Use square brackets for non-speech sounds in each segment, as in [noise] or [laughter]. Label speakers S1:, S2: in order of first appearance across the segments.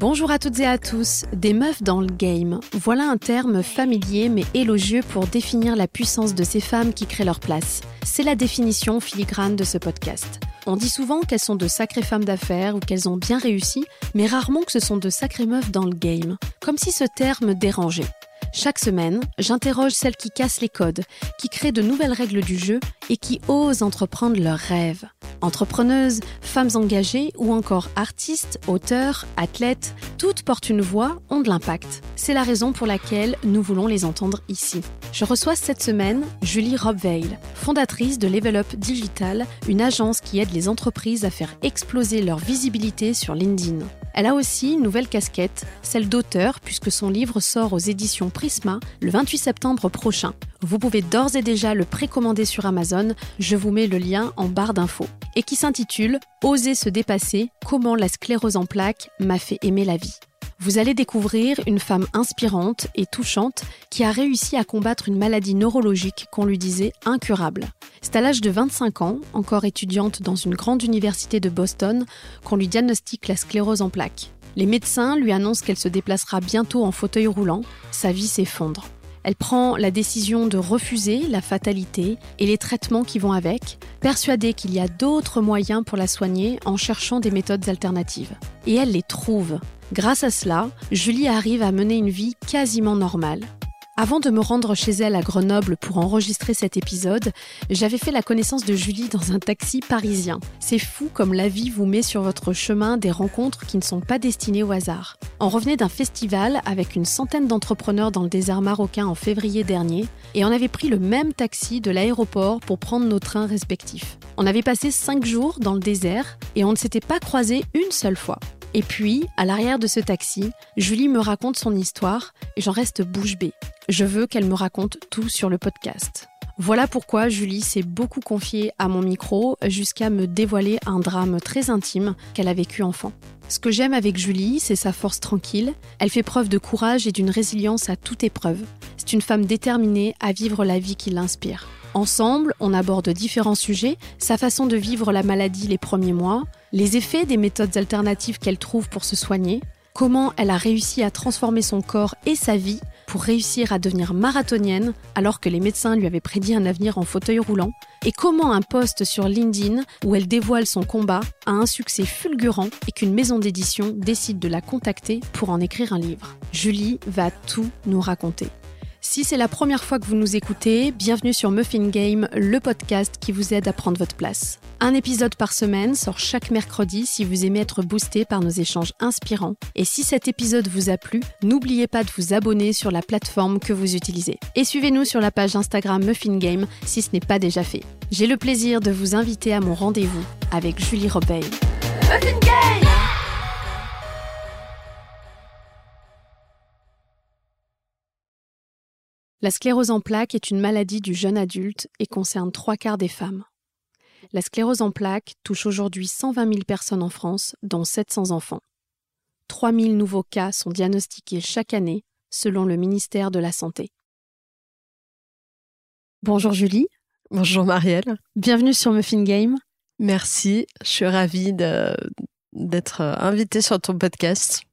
S1: Bonjour à toutes et à tous, des meufs dans le game. Voilà un terme familier mais élogieux pour définir la puissance de ces femmes qui créent leur place. C'est la définition filigrane de ce podcast. On dit souvent qu'elles sont de sacrées femmes d'affaires ou qu'elles ont bien réussi, mais rarement que ce sont de sacrées meufs dans le game. Comme si ce terme dérangeait. Chaque semaine, j'interroge celles qui cassent les codes, qui créent de nouvelles règles du jeu et qui osent entreprendre leurs rêves. Entrepreneuses, femmes engagées ou encore artistes, auteurs, athlètes, toutes portent une voix, ont de l'impact. C'est la raison pour laquelle nous voulons les entendre ici. Je reçois cette semaine Julie Robveil, fondatrice de Level Up Digital, une agence qui aide les entreprises à faire exploser leur visibilité sur LinkedIn. Elle a aussi une nouvelle casquette, celle d'auteur, puisque son livre sort aux éditions Prisma le 28 septembre prochain. Vous pouvez d'ores et déjà le précommander sur Amazon, je vous mets le lien en barre d'infos. Et qui s'intitule Oser se dépasser, comment la sclérose en plaques m'a fait aimer la vie. Vous allez découvrir une femme inspirante et touchante qui a réussi à combattre une maladie neurologique qu'on lui disait incurable. C'est à l'âge de 25 ans, encore étudiante dans une grande université de Boston, qu'on lui diagnostique la sclérose en plaques. Les médecins lui annoncent qu'elle se déplacera bientôt en fauteuil roulant, sa vie s'effondre. Elle prend la décision de refuser la fatalité et les traitements qui vont avec, persuadée qu'il y a d'autres moyens pour la soigner en cherchant des méthodes alternatives. Et elle les trouve. Grâce à cela, Julie arrive à mener une vie quasiment normale. Avant de me rendre chez elle à Grenoble pour enregistrer cet épisode, j'avais fait la connaissance de Julie dans un taxi parisien. C'est fou comme la vie vous met sur votre chemin des rencontres qui ne sont pas destinées au hasard. On revenait d'un festival avec une centaine d'entrepreneurs dans le désert marocain en février dernier et on avait pris le même taxi de l'aéroport pour prendre nos trains respectifs. On avait passé cinq jours dans le désert et on ne s'était pas croisés une seule fois. Et puis, à l'arrière de ce taxi, Julie me raconte son histoire et j'en reste bouche bée. Je veux qu'elle me raconte tout sur le podcast. Voilà pourquoi Julie s'est beaucoup confiée à mon micro jusqu'à me dévoiler un drame très intime qu'elle a vécu enfant. Ce que j'aime avec Julie, c'est sa force tranquille. Elle fait preuve de courage et d'une résilience à toute épreuve. C'est une femme déterminée à vivre la vie qui l'inspire. Ensemble, on aborde différents sujets, sa façon de vivre la maladie les premiers mois, les effets des méthodes alternatives qu'elle trouve pour se soigner, comment elle a réussi à transformer son corps et sa vie pour réussir à devenir marathonienne alors que les médecins lui avaient prédit un avenir en fauteuil roulant, et comment un poste sur LinkedIn où elle dévoile son combat a un succès fulgurant et qu'une maison d'édition décide de la contacter pour en écrire un livre. Julie va tout nous raconter. Si c'est la première fois que vous nous écoutez, bienvenue sur Muffin Game, le podcast qui vous aide à prendre votre place. Un épisode par semaine sort chaque mercredi si vous aimez être boosté par nos échanges inspirants. Et si cet épisode vous a plu, n'oubliez pas de vous abonner sur la plateforme que vous utilisez. Et suivez-nous sur la page Instagram Muffin Game si ce n'est pas déjà fait. J'ai le plaisir de vous inviter à mon rendez-vous avec Julie Robeil. La sclérose en plaques est une maladie du jeune adulte et concerne trois quarts des femmes. La sclérose en plaques touche aujourd'hui 120 000 personnes en France, dont 700 enfants. 3 000 nouveaux cas sont diagnostiqués chaque année, selon le ministère de la Santé. Bonjour Julie.
S2: Bonjour Marielle.
S1: Bienvenue sur Muffin Game.
S2: Merci, je suis ravie d'être invitée sur ton podcast.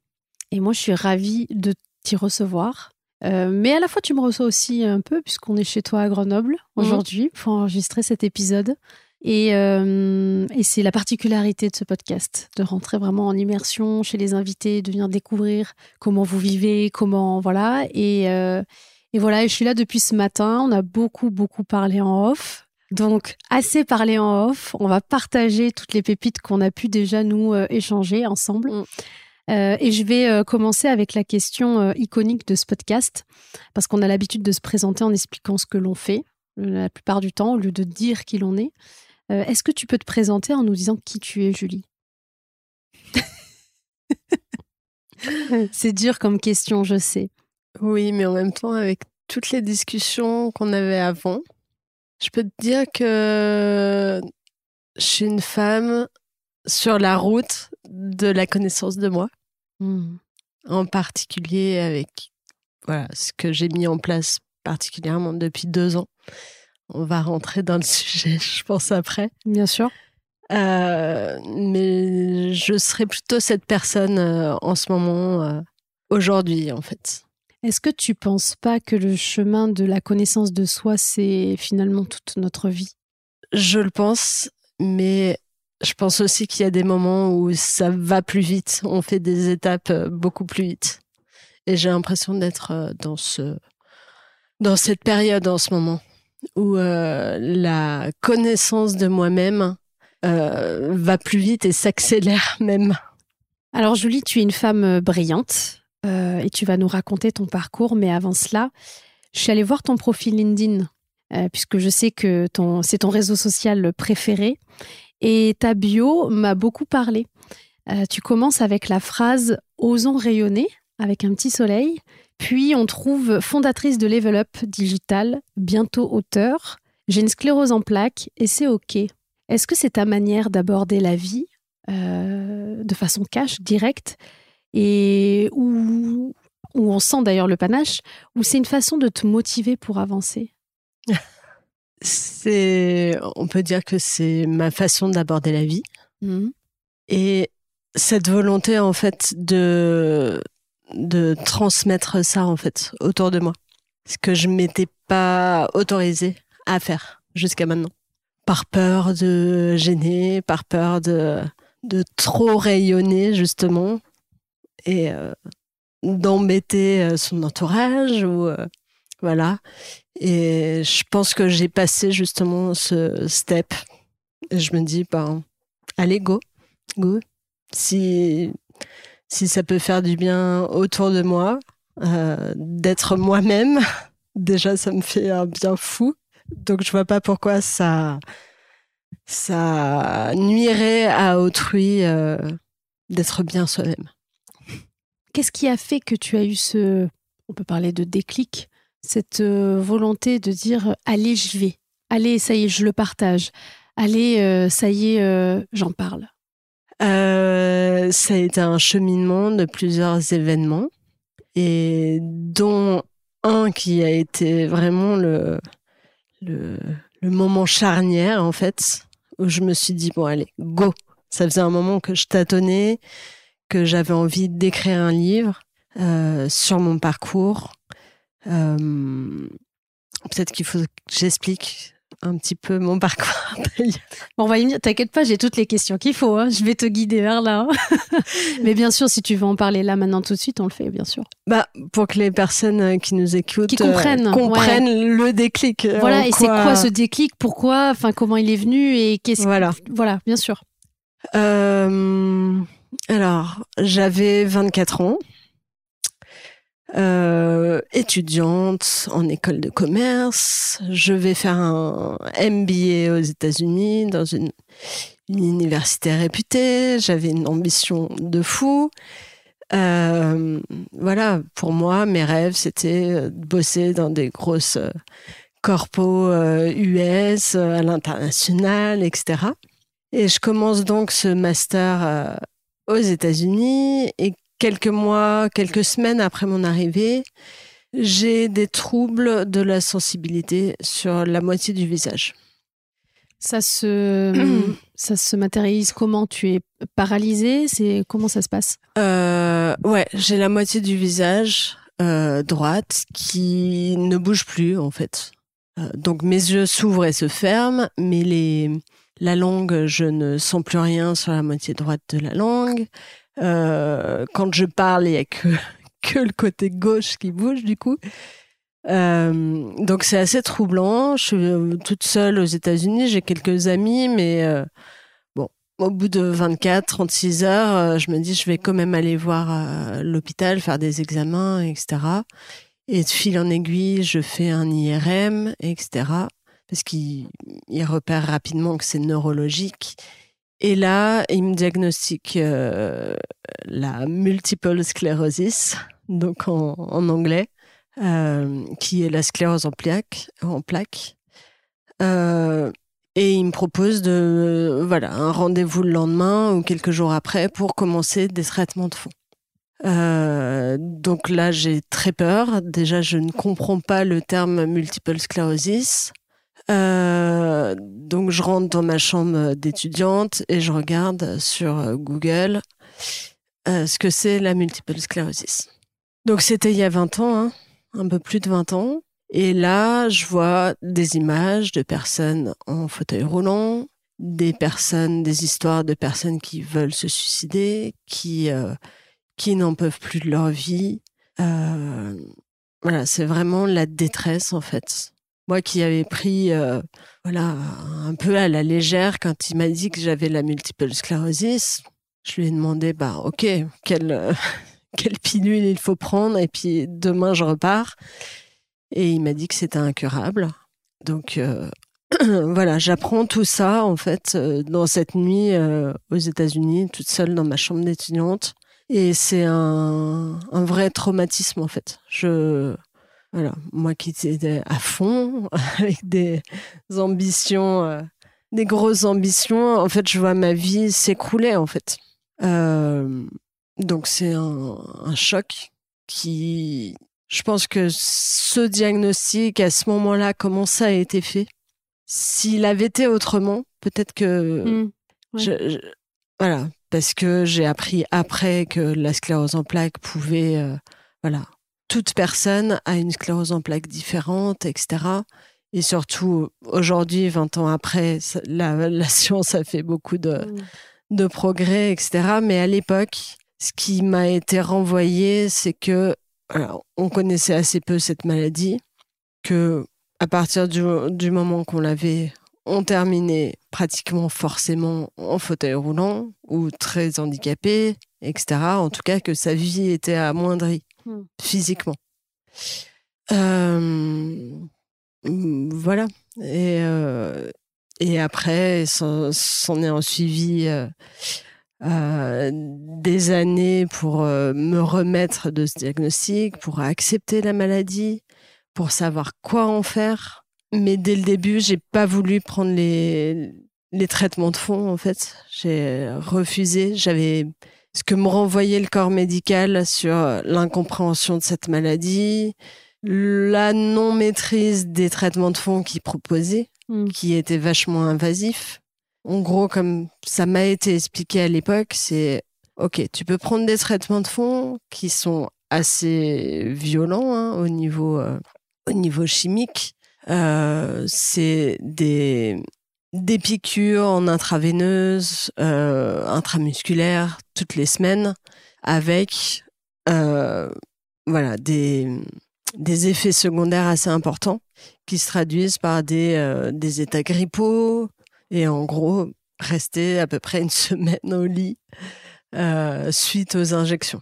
S1: Et moi, je suis ravie de t'y recevoir. Euh, mais à la fois, tu me reçois aussi un peu, puisqu'on est chez toi à Grenoble mhm. aujourd'hui pour enregistrer cet épisode. Et, euh, et c'est la particularité de ce podcast, de rentrer vraiment en immersion chez les invités, de venir découvrir comment vous vivez, comment. Voilà. Et, euh, et voilà, et je suis là depuis ce matin. On a beaucoup, beaucoup parlé en off. Donc, assez parlé en off. On va partager toutes les pépites qu'on a pu déjà nous échanger ensemble. Mm. Euh, et je vais euh, commencer avec la question euh, iconique de ce podcast, parce qu'on a l'habitude de se présenter en expliquant ce que l'on fait, la plupart du temps, au lieu de dire qui l'on est. Est-ce que tu peux te présenter en nous disant qui tu es, Julie? [laughs] C'est dur comme question, je sais.
S2: Oui, mais en même temps, avec toutes les discussions qu'on avait avant, je peux te dire que je suis une femme sur la route de la connaissance de moi. Hmm. En particulier avec voilà, ce que j'ai mis en place particulièrement depuis deux ans. On va rentrer dans le [laughs] sujet, je pense, après.
S1: Bien sûr.
S2: mais je serais plutôt cette personne en ce moment, aujourd'hui, en fait.
S1: Est-ce que tu penses pas que le chemin de la connaissance de soi, c'est finalement toute notre vie?
S2: Je le pense, mais je pense aussi qu'il y a des moments où ça va plus vite. On fait des étapes euh, beaucoup plus vite. Et j'ai l'impression d'être euh, dans ce, dans cette période en ce moment où euh, la connaissance de moi-même va plus vite et s'accélère [laughs] même.
S1: Alors Julie, tu es une femme brillante et tu vas nous raconter ton parcours. Mais avant cela, je suis allée voir ton profil LinkedIn puisque je sais que ton, c'est ton réseau social préféré. Et ta bio m'a beaucoup parlé. Euh, tu commences avec la phrase Osons rayonner avec un petit soleil. Puis on trouve fondatrice de Level Up Digital, bientôt auteur. J'ai une sclérose en plaques et c'est OK. Est-ce que c'est ta manière d'aborder la vie euh, de façon cash, directe, et où, on sent d'ailleurs le panache, ou c'est une façon de te motiver pour avancer? [laughs]
S2: c'est, on peut dire que c'est ma façon d'aborder la vie. Mmh. Et cette volonté, en fait, de, de transmettre ça, en fait, autour de moi. Ce que je m'étais pas autorisée à faire jusqu'à maintenant. Par peur de gêner, par peur de, de trop rayonner, justement. Et euh, d'embêter euh, son entourage ou, euh, voilà. Et je pense que j'ai passé justement ce step. Et je me dis, ben, allez, go, go. Si, si ça peut faire du bien autour de moi, euh, d'être moi-même, [laughs] déjà, ça me fait un bien fou. Donc, je vois pas pourquoi ça, ça nuirait à autrui euh, d'être bien soi-même.
S1: Qu'est-ce qui a fait que tu as eu ce, on peut parler de déclic, cette euh, volonté de dire allez, je vais, allez, ça y est, je le partage, allez, euh, ça y est, euh, j'en parle.
S2: Ça a été un cheminement de plusieurs événements et dont un qui a été vraiment le, le moment charnière en fait où je me suis dit bon allez go. Ça faisait un moment que je tâtonnais que j'avais envie d'écrire un livre sur mon parcours euh, peut-être qu'il faut que j'explique un petit peu mon parcours.
S1: on va y venir. T'inquiète pas, j'ai toutes les questions qu'il faut. Hein. Je vais te guider vers là. Hein. [laughs] Mais bien sûr, si tu veux en parler là maintenant tout de suite, on le fait, bien sûr.
S2: Bah, pour que les personnes euh, qui nous écoutent
S1: qui comprennent,
S2: euh, comprennent le déclic.
S1: Voilà. Et c'est quoi ce déclic Pourquoi Enfin, comment il est venu Et qu'est-ce Voilà. Voilà, bien sûr.
S2: alors, j'avais 24 ans. Euh, étudiante en école de commerce. Je vais faire un MBA aux États-Unis dans une, université réputée. J'avais une ambition de fou. Euh, voilà, pour moi, mes rêves, c'était de bosser dans des grosses corpos US, à l'international, etc. Et je commence donc ce master aux États-Unis et quelques mois, quelques semaines après mon arrivée, j'ai des troubles de la sensibilité sur la moitié du visage.
S1: Ça se, [clears throat] ça se matérialise comment? Tu es paralysée? C'est comment ça se passe?
S2: Euh, Ouais, j'ai la moitié du visage euh, droite qui ne bouge plus en fait. Euh, donc mes yeux s'ouvrent et se ferment, mais les, la langue, je ne sens plus rien sur la moitié droite de la langue. Euh, quand je parle, il n'y a [laughs] que, le côté gauche qui bouge, du coup. Euh, donc c'est assez troublant. Je suis euh, toute seule aux États-Unis, j'ai quelques amis, mais bon, au bout de 24, 36 heures, je me dis je vais quand même aller voir l'hôpital, faire des examens, etc. Et de fil en aiguille, je fais un IRM, etc. Parce qu'il repère rapidement que c'est neurologique. Et là, il me diagnostique euh, la multiple sclérosis, donc en, anglais, euh, qui est la sclérose en plaques. Plaque. Euh, et il me propose de, voilà, un rendez-vous le lendemain ou quelques jours après pour commencer des traitements de fond. donc là, j'ai très peur. Déjà, je ne comprends pas le terme multiple sclérosis. Euh, donc je rentre dans ma chambre d'étudiante et je regarde sur Google euh, ce que c'est la multiple sclérosis. Donc c'était il y a 20 ans, hein, un peu plus de 20 ans. Et là, je vois des images de personnes en fauteuil roulant, des personnes, des histoires de personnes qui veulent se suicider, qui euh, qui n'en peuvent plus de leur vie. Euh, voilà, c'est vraiment la détresse en fait. Moi qui avais pris euh, voilà un peu à la légère quand il m'a dit que j'avais la multiple sclérosis, je lui ai demandé bah ok quelle [laughs] quelle pilule il faut prendre et puis demain je repars et il m'a dit que c'était incurable. Donc euh, [clears throat] voilà, j'apprends tout ça en fait euh, dans cette nuit euh, aux États-Unis, toute seule dans ma chambre d'étudiante. Et c'est un, un, vrai traumatisme en fait. Je voilà, moi qui étais à fond [laughs] avec des ambitions, des grosses ambitions, en fait, je vois ma vie s'écrouler en fait. donc c'est un, un choc qui je pense que ce diagnostic, à ce moment-là, comment ça a été fait? S'il avait été autrement, peut-être que... Mmh, voilà, parce que j'ai appris après que la sclérose en plaques pouvait... Euh, voilà, toute personne a une sclérose en plaques différente, etc. Et surtout, aujourd'hui, 20 ans après, la, la, [laughs] science a fait beaucoup de, mmh. de progrès, etc. Mais à l'époque, ce qui m'a été renvoyé, c'est que on connaissait assez peu cette maladie, que à partir du, moment qu'on l'avait, on terminait pratiquement forcément en fauteuil roulant ou très handicapé, etc. En tout cas, que sa vie était amoindrie physiquement. Euh, voilà. Et, euh, et après, s'en est en suivi euh, des années pour me remettre de ce diagnostic, pour accepter la maladie, pour savoir quoi en faire. Mais dès le début, j'ai pas voulu prendre les, les traitements de fond, en fait. J'ai refusé. J'avais ce que me renvoyait le corps médical sur l'incompréhension de cette maladie, la non-maîtrise des traitements de fond qu'ils proposaient, mmh. qui étaient vachement invasifs. En gros, comme ça m'a été expliqué à l'époque, c'est OK, tu peux prendre des traitements de fond qui sont assez violents hein, au, niveau, euh, au niveau chimique. Euh, c'est des, des piqûres en intraveineuse, euh, intramusculaire, toutes les semaines, avec voilà, des, des effets secondaires assez importants qui se traduisent par des, des états grippaux, et en gros, rester à peu près une [laughs] semaine au lit euh, suite aux injections.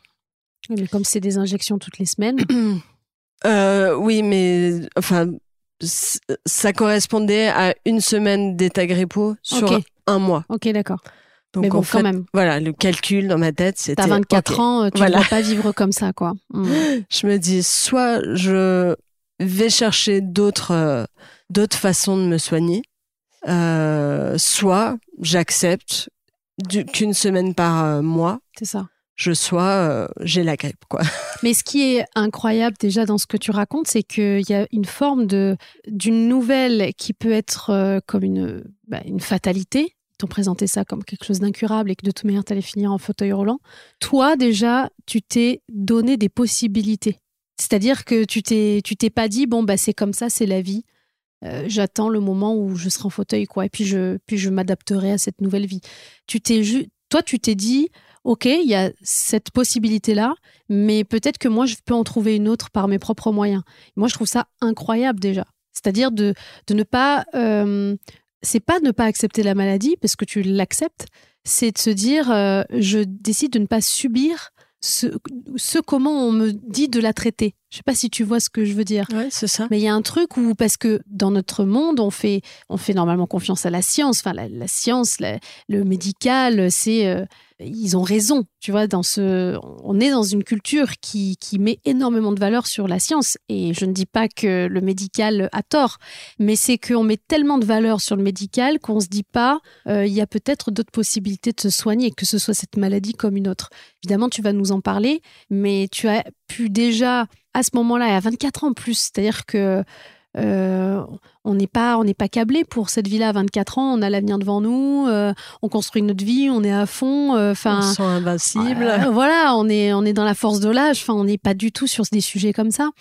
S1: Mais comme c'est des injections toutes les semaines. [clears throat]
S2: euh, oui, mais enfin, ça correspondait à une semaine d'état grippaux sur un mois.
S1: Ok, d'accord. Donc mais bon, quand même.
S2: Voilà, le calcul dans ma tête, c'était.
S1: T'as 24 ans, tu ne vas pas vivre comme ça, quoi. [laughs]
S2: Hmm. Je me dis, soit je vais chercher d'autres euh, d'autres façons de me soigner, euh, soit j'accepte qu'une semaine par euh, mois,
S1: c'est ça.
S2: Je sois, euh, j'ai la grippe, quoi. [laughs]
S1: Mais ce qui est incroyable déjà dans ce que tu racontes, c'est qu'il y a une forme de d'une nouvelle qui peut être comme une bah, une fatalité. Ils t'ont présenté ça comme quelque chose d'incurable et que de toute manière, tu allais finir en fauteuil roulant. Toi, déjà, tu t'es donné des possibilités. C'est-à-dire que tu t'es, tu t'es pas dit, bon, bah, c'est comme ça, c'est la vie. Euh, j'attends le moment où je serai en fauteuil, quoi. Et puis je, puis je m'adapterai à cette nouvelle vie. Tu t'es toi, tu t'es dit, ok, il y a cette possibilité-là, mais peut-être que moi, je peux en trouver une autre par mes propres moyens. Moi, je trouve ça incroyable déjà. C'est-à-dire de, de ne pas, euh, c'est pas ne pas accepter la maladie parce que tu l'acceptes, c'est de se dire, euh, je décide de ne pas subir ce, comment on me dit de la traiter. Je sais pas si tu vois ce que je veux dire.
S2: Ouais, c'est ça.
S1: Mais il y a un truc où, parce que dans notre monde, on fait, on fait normalement confiance à la science. Enfin, la, science, le médical, c'est, euh, ils ont raison. Tu vois, dans ce, on est dans une culture qui, met énormément de valeur sur la science. Et je ne dis pas que le médical a tort, mais c'est qu'on met tellement de valeur sur le médical qu'on se dit pas, euh, il y a peut-être d'autres possibilités de se soigner, que ce soit cette maladie comme une autre. Évidemment, tu vas nous en parler, mais tu as pu déjà à ce moment-là, à 24 ans plus, c'est-à-dire que on n'est pas, on n'est pas câblé pour cette vie-là à 24 ans. On a l'avenir devant nous. on construit notre vie. On est à fond. Enfin,
S2: on se sent invincible.
S1: voilà, on est, on est dans la force de l'âge. Enfin, on n'est pas du tout sur des sujets comme ça.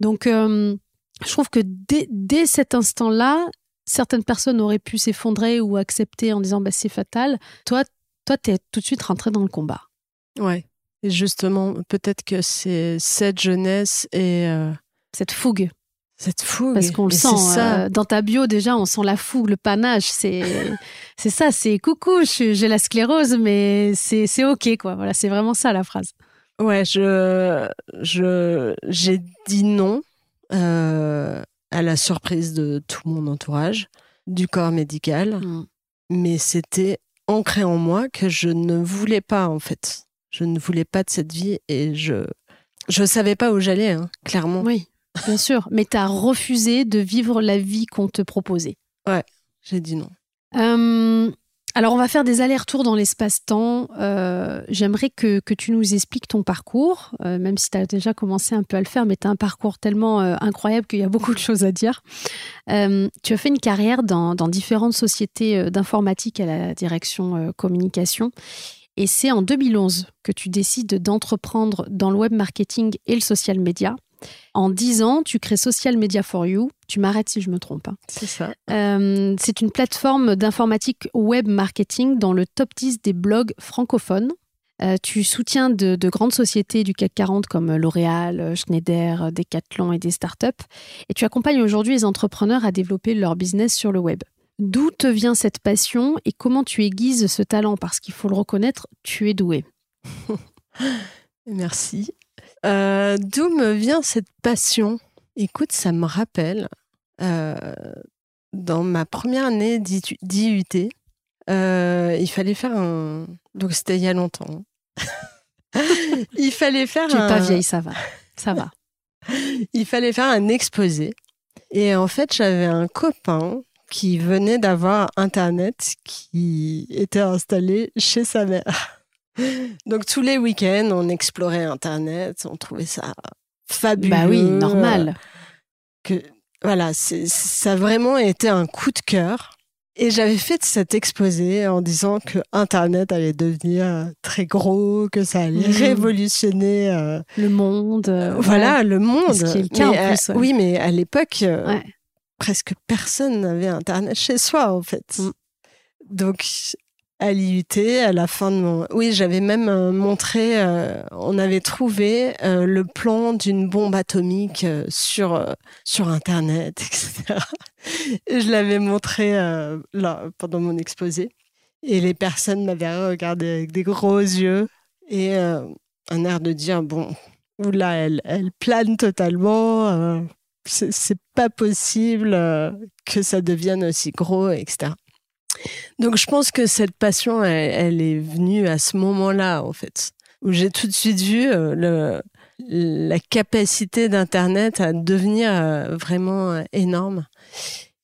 S1: Donc, je trouve que dès, dès cet instant-là, certaines personnes auraient pu s'effondrer ou accepter en disant bah, c'est fatal. Toi, toi, tu es tout de suite rentré dans le combat.
S2: Ouais. Et justement, peut-être que c'est cette jeunesse et. Euh,
S1: cette fougue.
S2: Cette fougue.
S1: Parce qu'on le sent. Ça. Euh, dans ta bio, déjà, on sent la fougue, le panache. C'est, [laughs] c'est ça, c'est coucou, j'ai la sclérose, mais c'est, c'est OK, quoi. Voilà, c'est vraiment ça la phrase.
S2: Ouais, je, je, j'ai dit non euh, à la surprise de tout mon entourage, du corps médical. Mm. Mais c'était ancré en moi que je ne voulais pas, en fait. Je ne voulais pas de cette vie et je je savais pas où j'allais, hein, clairement.
S1: Oui, bien sûr. Mais tu as refusé de vivre la vie qu'on te proposait.
S2: Ouais, j'ai dit non.
S1: Euh, alors, on va faire des allers-retours dans l'espace-temps. Euh, j'aimerais que, tu nous expliques ton parcours, euh, même si tu as déjà commencé un peu à le faire, mais tu as un parcours tellement incroyable qu'il y a beaucoup de choses à dire. tu as fait une carrière dans, différentes sociétés d'informatique à la direction communication. Et c'est en 2011 que tu décides d'entreprendre dans le web marketing et le social media. En 10 ans, tu crées Social Media for You. Tu m'arrêtes si je me trompe. Hein.
S2: C'est ça.
S1: Euh, c'est une plateforme d'informatique web marketing dans le top 10 des blogs francophones. Euh, tu soutiens de, grandes sociétés du CAC 40 comme L'Oréal, Schneider, Decathlon et des startups. Et tu accompagnes aujourd'hui les entrepreneurs à développer leur business sur le web. D'où te vient cette passion et comment tu aiguises ce talent? Parce qu'il faut le reconnaître, tu es doué. [laughs]
S2: Merci. Euh, d'où me vient cette passion? Écoute, ça me rappelle, euh, dans ma première année d'IUT, euh, il fallait faire un... Donc c'était il y a longtemps. [laughs] il fallait faire
S1: tu un... pas vieille, ça va. Ça va. [laughs]
S2: il fallait faire un exposé. Et en fait, j'avais un copain qui venait d'avoir Internet qui était installé chez sa mère. Donc tous les week-ends, on explorait Internet, on trouvait ça fabuleux.
S1: Bah oui, normal.
S2: Que voilà, ça a vraiment été un coup de cœur. Et j'avais fait cet exposé en disant que Internet allait devenir très gros, que ça allait mhm. révolutionner euh,
S1: le monde.
S2: Euh, voilà, le monde. Ce
S1: qui est le cas en plus.
S2: Oui, mais à l'époque, euh, presque personne n'avait Internet chez soi, en fait. Mm. Donc, à l'IUT, à la fin de mon... Oui, j'avais même euh, montré, euh, on avait trouvé euh, le plan d'une bombe atomique sur, sur Internet, [laughs] etc. Et je l'avais montré là, pendant mon exposé. Et les personnes m'avaient regardé avec des gros yeux et un air de dire, bon, oula, elle, elle plane totalement, c'est pas possible que ça devienne aussi gros, etc. Donc je pense que cette passion, elle, est venue à ce moment-là, en fait, où j'ai tout de suite vu euh, la capacité d'Internet à devenir euh, vraiment euh, énorme.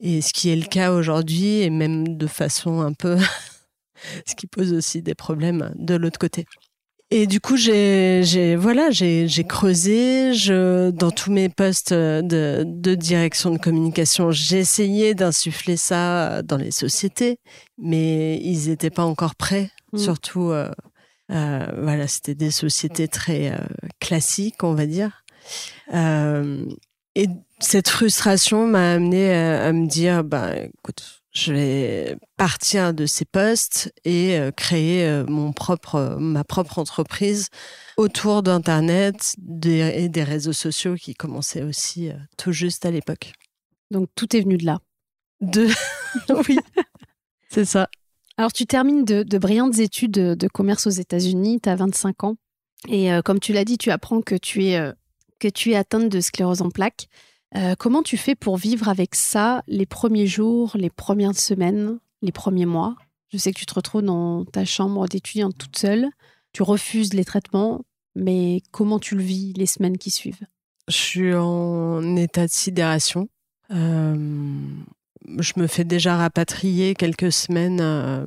S2: Et ce qui est le cas aujourd'hui, et même de façon un peu... [laughs] ce qui pose aussi des problèmes de l'autre côté. Et du coup, j'ai, voilà, j'ai, creusé. Je, dans tous mes postes de, de direction de communication, j'ai essayé d'insuffler ça dans les sociétés, mais ils n'étaient pas encore prêts. Mmh. Surtout, euh, euh, voilà, c'était des sociétés très euh, classiques, on va dire. et cette frustration m'a amené à, à, me dire, bah, écoute, je vais partir de ces postes et euh, créer euh, mon propre, ma propre entreprise autour d'Internet et des réseaux sociaux qui commençaient aussi euh, tout juste à l'époque.
S1: Donc tout est venu de là.
S2: De... [laughs] oui, c'est ça.
S1: Alors tu termines de, brillantes études de, commerce aux États-Unis, tu as 25 ans. Et comme tu l'as dit, tu apprends que tu es, que tu es atteinte de sclérose en plaques. Euh, comment tu fais pour vivre avec ça les premiers jours, les premières semaines, les premiers mois? Je sais que tu te retrouves dans ta chambre d'étudiante toute seule, tu refuses les traitements, mais comment tu le vis les semaines qui suivent?
S2: Je suis en état de sidération. Euh, je me fais déjà rapatrier quelques semaines euh,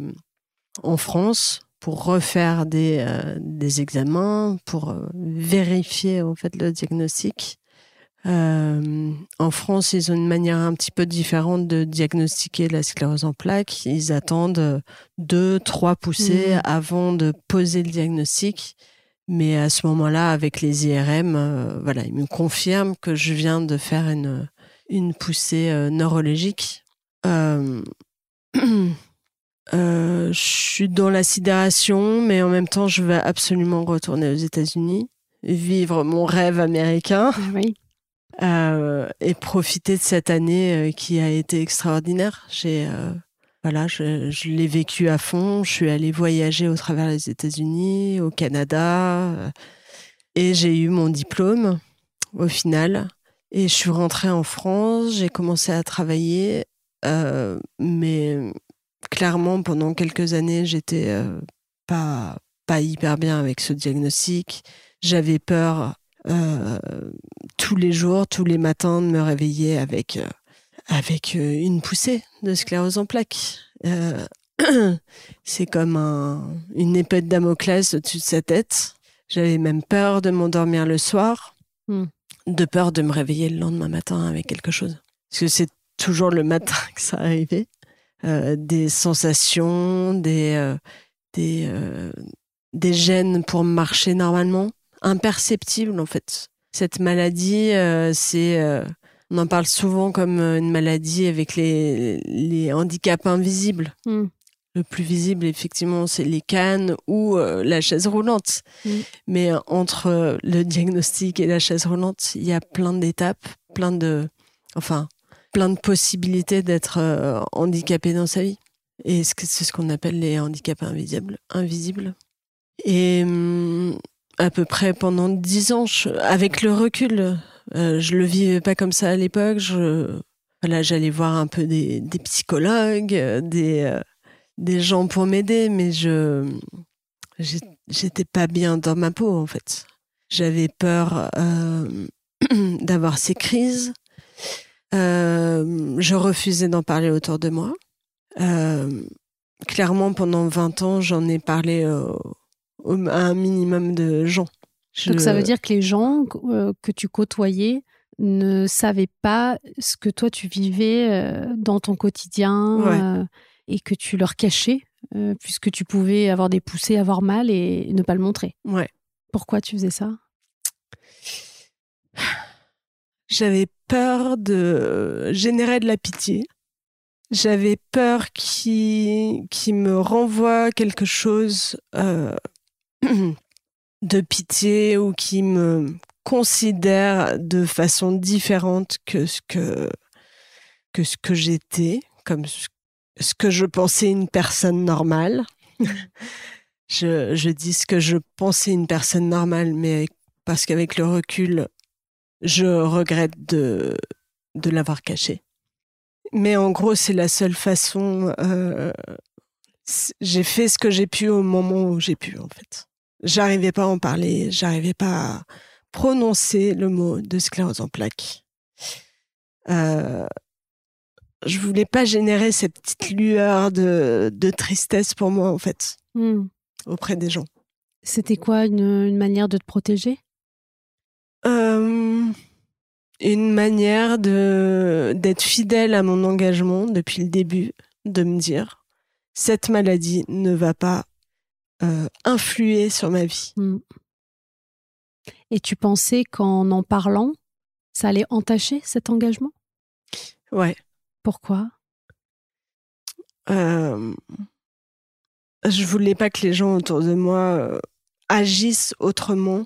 S2: en France pour refaire des, des examens, pour vérifier en fait le diagnostic. Euh, en France, ils ont une manière un petit peu différente de diagnostiquer la sclérose en plaques. Ils attendent deux, trois poussées
S1: Mhm.
S2: avant de poser le diagnostic. Mais à ce moment-là, avec les IRM, euh, voilà, ils me confirment que je viens de faire une, une poussée euh, neurologique. Euh, [clears throat] euh, je suis dans la sidération, mais en même temps, je veux absolument retourner aux États-Unis, vivre mon rêve américain
S1: Ah oui.
S2: Euh, et profiter de cette année euh, qui a été extraordinaire. J'ai euh, voilà, je, l'ai vécu à fond. Je suis allée voyager au travers des États-Unis, au Canada, et j'ai eu mon diplôme au final. Et je suis rentrée en France. J'ai commencé à travailler, mais clairement pendant quelques années, j'étais pas pas hyper bien avec ce diagnostic. J'avais peur euh, tous les jours, tous les matins, de me réveiller avec, euh, avec euh, une poussée de sclérose en plaques. [clears throat] C'est comme un, une épée de Damoclès au-dessus de sa tête. J'avais même peur de m'endormir le soir,
S1: Hmm.
S2: de peur de me réveiller le lendemain matin avec quelque chose. Parce que c'est toujours le matin [laughs] que ça arrivait. Euh, des sensations, des, euh, des, euh, des gènes pour marcher normalement, imperceptibles en fait. Cette maladie, euh, c'est, euh, on en parle souvent comme euh, une maladie avec les, les handicaps invisibles.
S1: Mm.
S2: Le plus visible, effectivement, c'est les cannes ou euh, la chaise roulante.
S1: Mm.
S2: Mais entre le diagnostic et la chaise roulante, il y a plein d'étapes, plein de, enfin, plein de possibilités d'être handicapé dans sa vie. Et c'est ce qu'on appelle les handicaps invisibles. invisibles. Et hum, à peu près pendant dix ans, avec le recul, euh, je le vivais pas comme ça à l'époque. Je, j'allais voir un peu des, psychologues, euh, des, euh, des gens pour m'aider, mais je, j'étais pas bien dans ma peau en fait. J'avais peur euh, [clears throat] d'avoir ces crises. Je refusais d'en parler autour de moi. Clairement, pendant 20 ans, j'en ai parlé à un minimum de gens. Je-
S1: Donc ça veut dire que les gens euh, que tu côtoyais ne savaient pas ce que toi tu vivais euh, dans ton quotidien
S2: Ouais.
S1: euh, et que tu leur cachais puisque tu pouvais avoir des poussées, avoir mal et ne pas le montrer.
S2: Ouais.
S1: Pourquoi tu faisais ça?
S2: J'avais peur de générer de la pitié. J'avais peur qu'il qui me renvoie quelque chose euh, [clears throat] de pitié ou qui me considère de façon différente que ce que, que, ce que j'étais, comme ce, que je pensais une personne normale. [laughs] je, je dis ce que je pensais une personne normale, mais parce qu'avec le recul, je regrette de, de l'avoir caché. Mais en gros, c'est la seule façon. euh, j'ai fait ce que j'ai pu au moment où j'ai pu, en fait. J'arrivais pas à en parler, j'arrivais pas à prononcer le mot de sclérose en plaques. Euh, je voulais pas générer cette petite lueur de, de tristesse pour moi, en fait,
S1: Hmm.
S2: auprès des gens.
S1: C'était quoi une, une manière de te protéger?
S2: Euh, une manière de d'être fidèle à mon engagement depuis le début, de me dire cette maladie ne va pas euh, influer sur ma vie.
S1: Hmm. Et tu pensais qu'en en parlant, ça allait entacher cet engagement?
S2: Ouais.
S1: Pourquoi?
S2: Euh, je voulais pas que les gens autour de moi euh, agissent autrement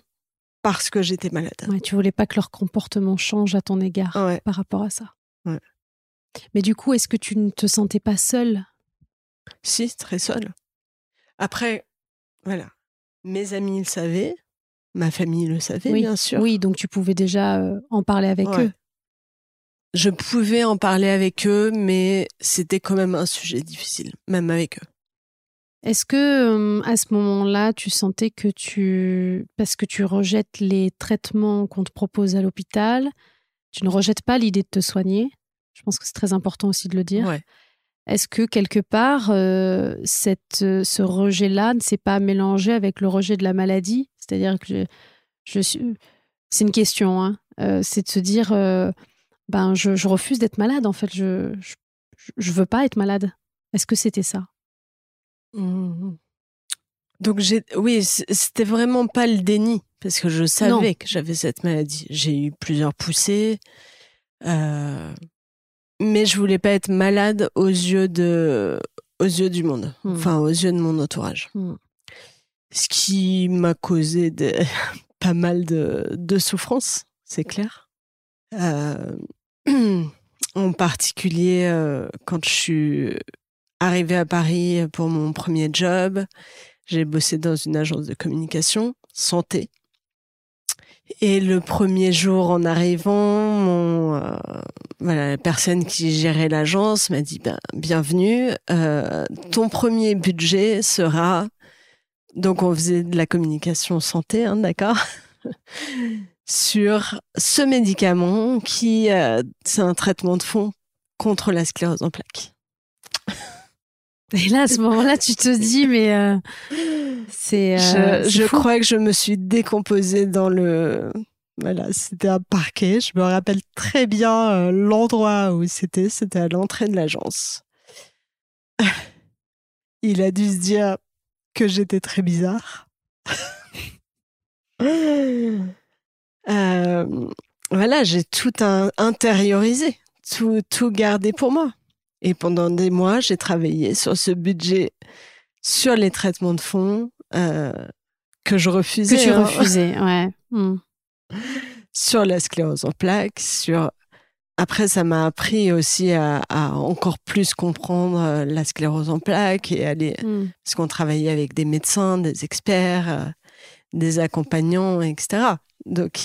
S2: parce que j'étais malade.
S1: ouais, Tu voulais pas que leur comportement change à ton égard
S2: Ouais.
S1: par rapport à ça.
S2: Ouais.
S1: Mais du coup, est-ce que tu ne te sentais pas seule?
S2: Si, très seule. Après, voilà. Mes amis le savaient, ma famille le savait,
S1: oui.
S2: bien sûr.
S1: Oui, donc tu pouvais déjà euh, en parler avec
S2: Ouais.
S1: eux.
S2: Je pouvais en parler avec eux, mais c'était quand même un sujet difficile, même avec eux.
S1: Est-ce que euh, à ce moment-là, tu sentais que tu, parce que tu rejettes les traitements qu'on te propose à l'hôpital, tu ne rejettes pas l'idée de te soigner? Je pense que c'est très important aussi de le dire.
S2: Ouais.
S1: Est-ce que quelque part, euh, cette, euh, ce rejet-là ne s'est pas mélangé avec le rejet de la maladie? C'est-à-dire que je, je suis, C'est une question, hein. c'est de se dire, ben, je, refuse d'être malade, en fait, je, je, veux pas être malade. Est-ce que c'était ça?
S2: Mmh Donc, j'ai, oui, c'était vraiment pas le déni, parce que je savais que j'avais cette maladie. J'ai eu plusieurs poussées, mais je voulais pas être malade aux yeux de, aux yeux du monde, mmh. enfin aux yeux de mon entourage. Mmh. Ce qui m'a causé [laughs] pas mal de, de souffrance, c'est clair. Euh, [clears throat] en particulier euh, quand je suis arrivée à Paris pour mon premier job, j'ai bossé dans une agence de communication santé. Et le premier jour en arrivant, mon, euh, voilà, la personne qui gérait l'agence m'a dit ben, bienvenue. Euh, ton premier budget sera donc on faisait de la communication santé, hein, d'accord, [laughs] sur ce médicament qui euh, c'est un traitement de fond contre la sclérose en plaques. [laughs]
S1: Et là, à ce moment-là, tu te dis, mais c'est.
S2: je, je crois que je me suis décomposée dans le voilà, c'était un parquet. Je me rappelle très bien euh, l'endroit où c'était. C'était à l'entrée de l'agence. [laughs] Il a dû se dire que j'étais très bizarre. [laughs] Euh, voilà, j'ai tout intériorisé, tout, tout gardé pour moi. Et pendant des mois, j'ai travaillé sur ce budget, sur les traitements de fonds euh, que je refusais.
S1: Que tu hein. refusais, ouais. [laughs] Hmm
S2: sur la sclérose en plaques, sur après, ça m'a appris aussi à, encore plus comprendre euh, la sclérose en plaques et aller, hmm. parce qu'on travaillait avec des médecins, des experts, euh, des accompagnants, etc. Donc,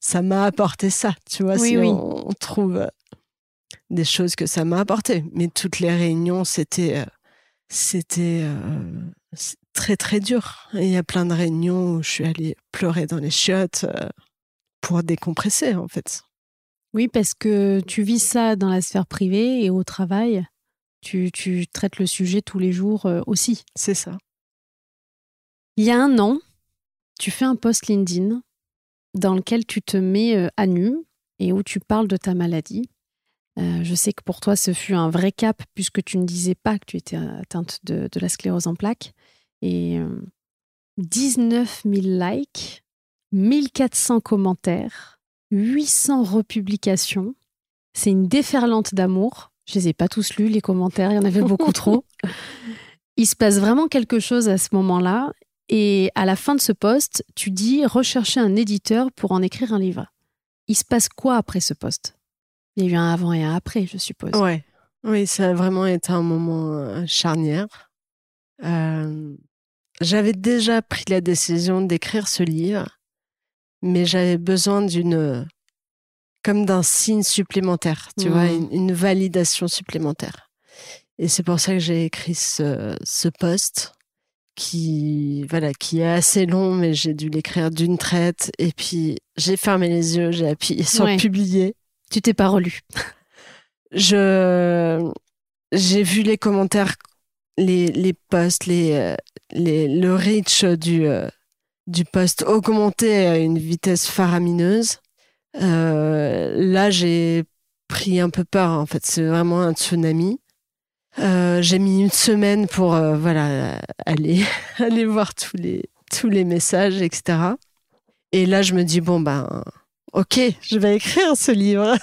S2: ça m'a apporté ça, tu vois, si On, trouve euh, des choses que ça m'a apporté. Mais toutes les réunions, c'était, c'était très, très dur. il y a plein de réunions où je suis allée pleurer dans les chiottes pour décompresser, en fait.
S1: Oui, parce que tu vis ça dans la sphère privée et au travail, tu, tu traites le sujet tous les jours euh, aussi.
S2: C'est ça.
S1: Il y a un an, tu fais un post LinkedIn dans lequel tu te mets euh, à nu et où tu parles de ta maladie. Euh, je sais que pour toi, ce fut un vrai cap puisque tu ne disais pas que tu étais atteinte de, de la sclérose en plaques. Et 19 000 likes 1400 commentaires, 800 republications. C'est une déferlante d'amour. Je les ai pas tous lus, les commentaires, il y en avait beaucoup trop. [laughs] Il se passe vraiment quelque chose à ce moment-là. Et à la fin de ce poste, tu dis rechercher un éditeur pour en écrire un livre. Il se passe quoi après ce poste Il y a eu un avant et un après, je suppose.
S2: Ouais. Oui, ça a vraiment été un moment euh, charnière. Euh, j'avais déjà pris la décision d'écrire ce livre mais j'avais besoin d'une comme d'un signe supplémentaire, tu vois, mmh. une, validation supplémentaire. Et c'est pour ça que j'ai écrit ce, ce post qui voilà qui est assez long, mais j'ai dû l'écrire d'une traite. Et puis j'ai fermé les yeux, j'ai appuyé sur publier.
S1: Tu t'es pas relu. [laughs]
S2: Je j'ai vu les commentaires, les les posts, les, euh, le reach du euh, du poste augmenté à une vitesse faramineuse. Euh, là, j'ai pris un peu peur. En fait, c'est vraiment un tsunami. Euh, j'ai mis une semaine pour euh, voilà aller [laughs] aller voir tous les tous les messages, etc. Et là, je me dis bon ben ok, je vais écrire ce livre.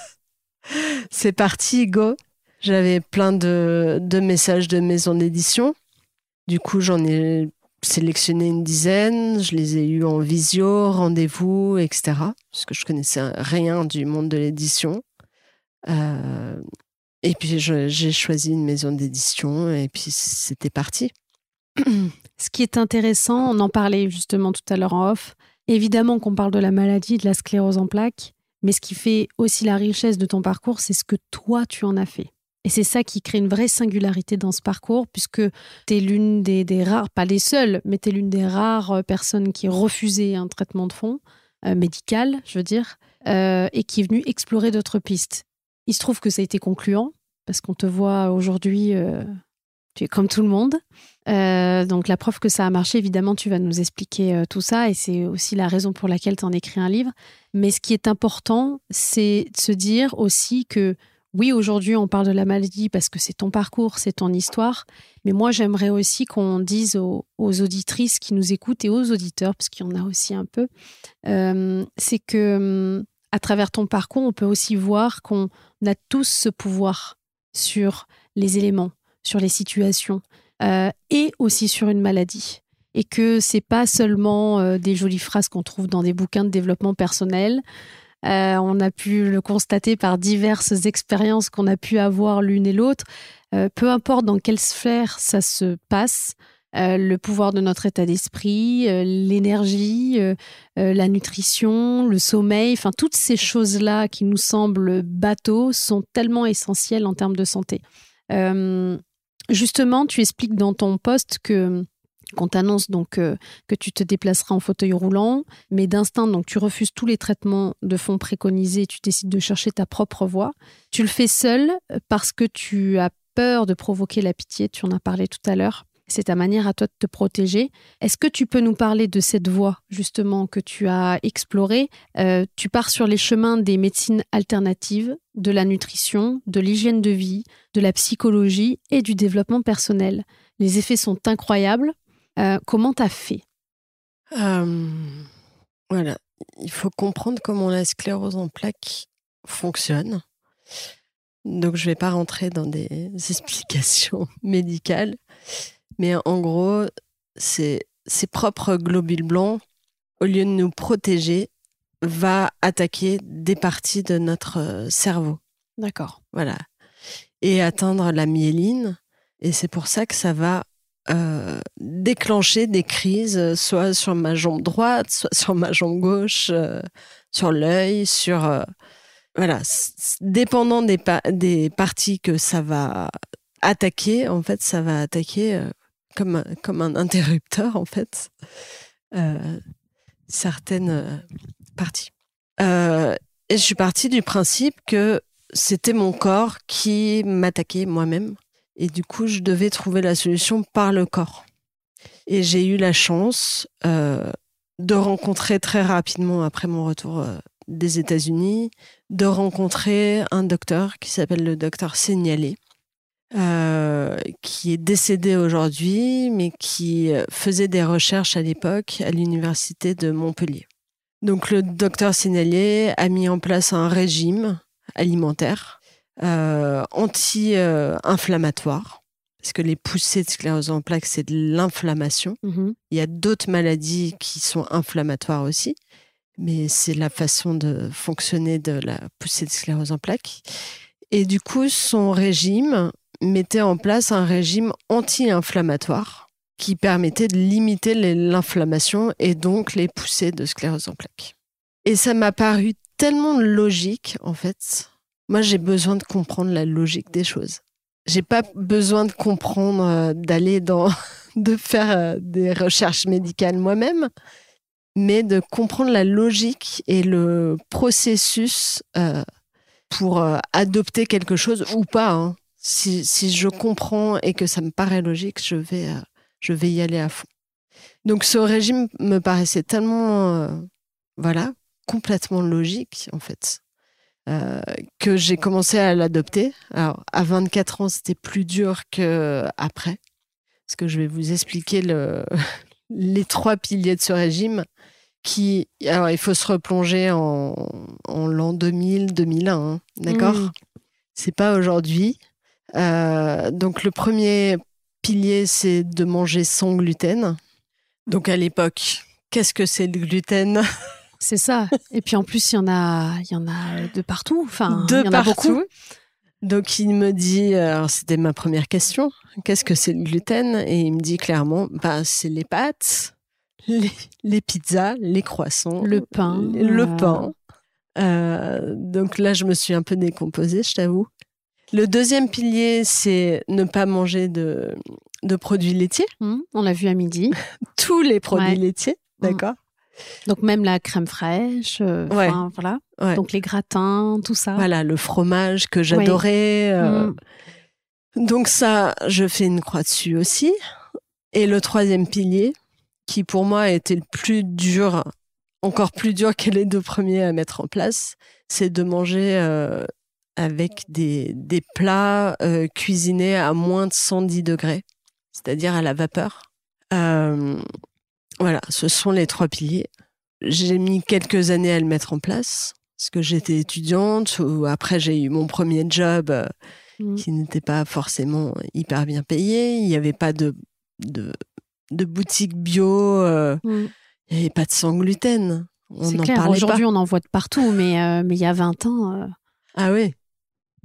S2: [laughs] c'est parti, go. J'avais plein de, de messages de maison d'édition. Du coup, j'en ai sélectionné une dizaine, je les ai eus en visio, rendez-vous, etc. Parce que je connaissais rien du monde de l'édition. Euh, et puis j'ai choisi une maison d'édition et puis c'était parti.
S1: Ce qui est intéressant, on en parlait justement tout à l'heure en off, évidemment qu'on parle de la maladie, de la sclérose en plaques, mais ce qui fait aussi la richesse de ton parcours, c'est ce que toi tu en as fait. Et c'est ça qui crée une vraie singularité dans ce parcours, puisque tu es l'une des, rares, pas les seules, mais tu es l'une des rares euh, personnes qui refusait un traitement de fond, euh, médical, je veux dire, euh, et qui est venue explorer d'autres pistes. Il se trouve que ça a été concluant, parce qu'on te voit aujourd'hui, tu es comme tout le monde. Donc la preuve que ça a marché, évidemment, tu vas nous expliquer tout ça et c'est aussi la raison pour laquelle tu en écris un livre. Mais ce qui est important, c'est de se dire aussi que oui, aujourd'hui, on parle de la maladie parce que c'est ton parcours, c'est ton histoire. Mais moi, j'aimerais aussi qu'on dise aux, auditrices qui nous écoutent et aux auditeurs, parce qu'il y en a aussi un peu, euh, c'est que hum, à travers ton parcours, on peut aussi voir qu'on a tous ce pouvoir sur les éléments, sur les situations euh, et aussi sur une maladie. Et que c'est pas seulement euh, des jolies phrases qu'on trouve dans des bouquins de développement personnel, euh, on a pu le constater par diverses expériences qu'on a pu avoir l'une et l'autre. Euh, peu importe dans quelle sphère ça se passe, euh, le pouvoir de notre état d'esprit, l'énergie, la nutrition, le sommeil, enfin toutes ces choses-là qui nous semblent bateaux sont tellement essentielles en termes de santé. justement, tu expliques dans ton poste que qu'on t'annonce donc euh, que tu te déplaceras en fauteuil roulant, mais d'instinct, donc tu refuses tous les traitements de fond préconisés, tu décides de chercher ta propre voie. Tu le fais seul parce que tu as peur de provoquer la pitié, tu en as parlé tout à l'heure. C'est ta manière à toi de te protéger. Est-ce que tu peux nous parler de cette voie justement que tu as explorée? Euh, Tu pars sur les chemins des médecines alternatives, de la nutrition, de l'hygiène de vie, de la psychologie et du développement personnel. Les effets sont incroyables. Euh, comment t'as fait?
S2: Euh, Voilà, il faut comprendre comment la sclérose en plaques fonctionne. Donc je ne vais pas rentrer dans des [laughs] explications médicales, mais en gros, ces, ces propres globules blancs, au lieu de nous protéger, va attaquer des parties de notre euh, cerveau.
S1: D'accord.
S2: Voilà. Et atteindre la myéline. Et c'est pour ça que ça va euh, déclencher des crises, soit sur ma jambe droite, soit sur ma jambe gauche, euh, sur l'œil, sur euh, voilà, dépendant des, des parties que ça va attaquer, en fait, ça va attaquer comme comme un interrupteur en fait certaines parties. et je suis partie du principe que c'était mon corps qui m'attaquait moi-même et du coup, je devais trouver la solution par le corps. Et j'ai eu la chance euh, de rencontrer très rapidement après mon retour euh, des États-Unis, de rencontrer un docteur qui s'appelle le docteur Signalé, euh, qui est décédé aujourd'hui, mais qui faisait des recherches à l'époque à l'université de Montpellier. Donc le docteur Signalé a mis en place un régime alimentaire euh, anti-inflammatoire. parce que les poussées de sclérose en plaques, c'est de l'inflammation. Mhm. Il y a d'autres maladies qui sont inflammatoires aussi, mais c'est la façon de fonctionner de la poussée de sclérose en plaques. Et du coup, son régime mettait en place un régime anti-inflammatoire qui permettait de limiter l'inflammation et donc les poussées de sclérose en plaques. Et ça m'a paru tellement logique, en fait, moi, j'ai besoin de comprendre la logique des choses. J'ai pas besoin de comprendre, euh, d'aller dans, [laughs] de faire euh, des recherches médicales moi-même, mais de comprendre la logique et le processus euh, pour adopter quelque chose ou pas. Hein. Si, si, je comprends et que ça me paraît logique, je vais, je vais y aller à fond. Donc ce régime me paraissait tellement, voilà, complètement logique en fait. Euh, que j'ai commencé à l'adopter. Alors, à 24 ans, c'était plus dur qu'après. Parce que je vais vous expliquer le, [laughs] les trois piliers de ce régime. Qui, alors, il faut se replonger en, en l'an 2000, 2001, hein, d'accord? Mmh. C'est pas aujourd'hui. Euh, donc, le premier pilier, c'est de manger sans gluten. Donc, à l'époque, qu'est-ce que c'est le gluten? [laughs]
S1: C'est ça. Et puis en plus, il y en a, il y en a de partout. Enfin, de il y en partout. A beaucoup.
S2: Donc il me dit, alors c'était ma première question, qu'est-ce que c'est le gluten? Et il me dit clairement, bah c'est les pâtes, les, pizzas, les croissants,
S1: le pain,
S2: le, euh. pain. Euh, donc là, je me suis un peu décomposée, je t'avoue. Le deuxième pilier, c'est ne pas manger de, de produits laitiers.
S1: Mmh, on l'a vu à midi. [laughs]
S2: Tous les produits laitiers, mmh. d'accord?
S1: Donc même la crème fraîche, euh, voilà. Donc les gratins, tout ça.
S2: Voilà, le fromage que j'adorais. Euh. Mm. Donc ça, je fais une croix dessus aussi. Et le troisième pilier, qui pour moi a été le plus dur, encore plus dur que les deux premiers à mettre en place, c'est de manger euh, avec des, des plats euh, cuisinés à moins de 110 degrés, c'est-à-dire à la vapeur. Euh, voilà, ce sont les trois piliers. J'ai mis quelques années à le mettre en place parce que j'étais étudiante ou après j'ai eu mon premier job
S1: Mm.
S2: qui n'était pas forcément hyper bien payé. Il n'y avait pas de, de, de boutique bio, euh,
S1: Mm.
S2: il n'y avait pas de sans gluten. On
S1: C'est
S2: n'en
S1: clair,
S2: parlait
S1: aujourd'hui on en voit de partout, mais, euh, mais il y a 20 ans. euh,
S2: Ah oui.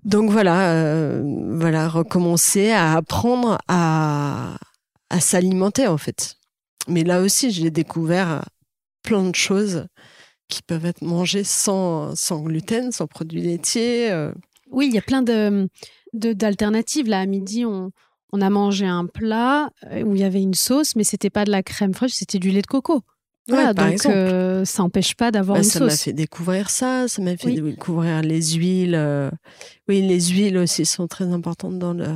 S2: Donc voilà, euh, voilà, recommencer à apprendre à, à s'alimenter en fait. Mais là aussi, j'ai découvert plein de choses qui peuvent être mangées sans, sans gluten, sans produits laitiers. euh.
S1: Oui, il y a plein de d'alternatives. Là, à midi, on, on a mangé un plat euh, où il y avait une sauce, mais c'était pas de la crème fraîche, c'était du lait de coco. Voilà,
S2: Ouais,
S1: donc euh, ça n'empêche pas d'avoir
S2: Bah,
S1: une
S2: ça m'a
S1: sauce.
S2: fait découvrir ça, ça m'a fait
S1: Oui.
S2: découvrir les huiles. euh, Oui, les huiles aussi sont très importantes dans le,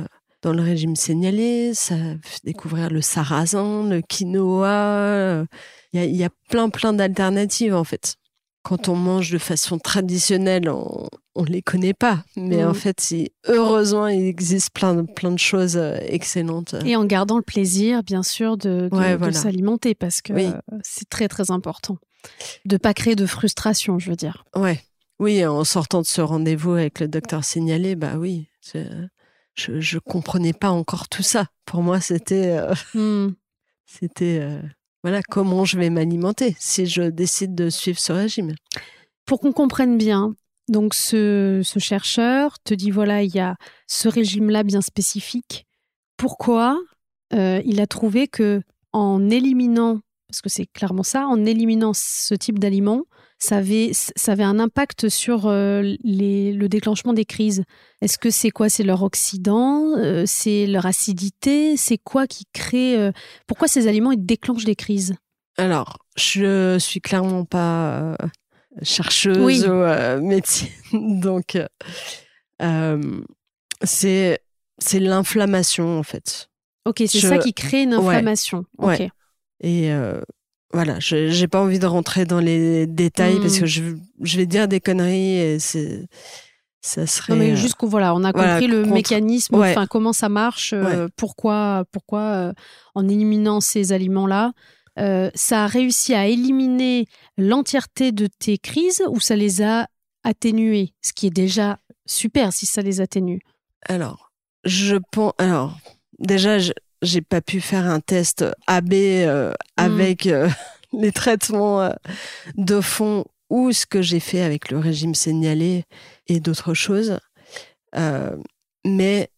S2: dans le régime signalé. Ça fait découvrir le sarrasin, le quinoa. euh, Il y a, il y a plein, plein d'alternatives en fait. Quand on mange de façon traditionnelle, on ne les connaît pas. Mais en fait, si, heureusement, il existe plein, de- plein de choses euh, excellentes.
S1: Et en gardant le plaisir, bien sûr, de, de-
S2: Ouais,
S1: de
S2: voilà.
S1: s'alimenter, parce que
S2: Oui.
S1: euh, c'est très, très important. De pas créer de frustration, je veux dire.
S2: Ouais. Oui, en sortant de ce rendez-vous avec le docteur signalé, bah oui, je, je comprenais pas encore tout ça. Pour moi, c'était, euh,
S1: Hmm. [laughs]
S2: c'était, euh, voilà, comment je vais m'alimenter si je décide de suivre ce régime.
S1: Pour qu'on comprenne bien, donc ce, ce chercheur te dit voilà, il y a ce régime-là bien spécifique. Pourquoi euh, il a trouvé que en éliminant, parce que c'est clairement ça, en éliminant ce type d'aliments, ça avait, ça avait un impact sur euh, les, le déclenchement des crises. Est-ce que c'est quoi? C'est leur oxydant? Euh, C'est leur acidité? C'est quoi qui crée euh, Pourquoi ces aliments ils déclenchent des crises?
S2: Alors, je suis clairement pas chercheuse
S1: Oui.
S2: ou médecine, [laughs] donc c'est c'est l'inflammation en fait.
S1: Ok, c'est
S2: Je-
S1: ça qui crée une
S2: Ouais.
S1: inflammation. Ok.
S2: Ouais. Et voilà, je j'ai pas envie de rentrer dans les détails
S1: Hmm.
S2: parce que je, je vais dire des conneries et c'est ça serait.
S1: Non, mais
S2: euh,
S1: juste qu'on voilà, on a
S2: voilà,
S1: compris le
S2: contre-
S1: mécanisme,
S2: Ouais.
S1: enfin comment ça marche, euh, pourquoi, pourquoi euh, en éliminant ces aliments-là, euh, ça a réussi à éliminer l'entièreté de tes crises ou ça les a atténuées, ce qui est déjà super si ça les atténue.
S2: Alors, je pense. Alors, déjà, je- j'ai pas pu faire un test AB euh, avec euh, [laughs] les traitements euh, de fond ou ce que j'ai fait avec le régime signalé et d'autres choses. Euh, mais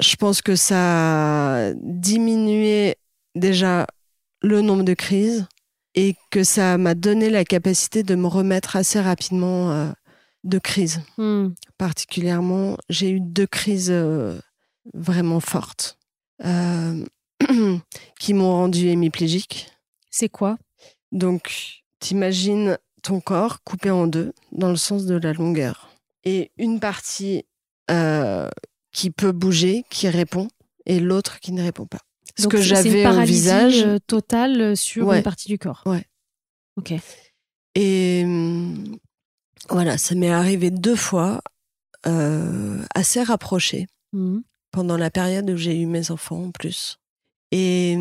S2: je pense que ça a diminué déjà le nombre de crises et que ça m'a donné la capacité de me remettre assez rapidement de crise
S1: Hmm.
S2: particulièrement, j'ai eu deux crises vraiment fortes [clears throat] qui m'ont rendu hémiplégique.
S1: C'est quoi?
S2: Donc, t'imagines ton corps coupé en deux dans le sens de la longueur. Et une partie euh, qui peut bouger, qui répond, et l'autre qui ne répond pas. Ce
S1: Donc,
S2: que j'avais au visage.
S1: euh, totale euh, sur
S2: Ouais.
S1: une partie du corps.
S2: Ouais.
S1: Ok.
S2: Et voilà, ça m'est arrivé deux fois, euh, assez rapprochées.
S1: Hmm.
S2: Pendant la période où j'ai eu mes enfants en plus. Et,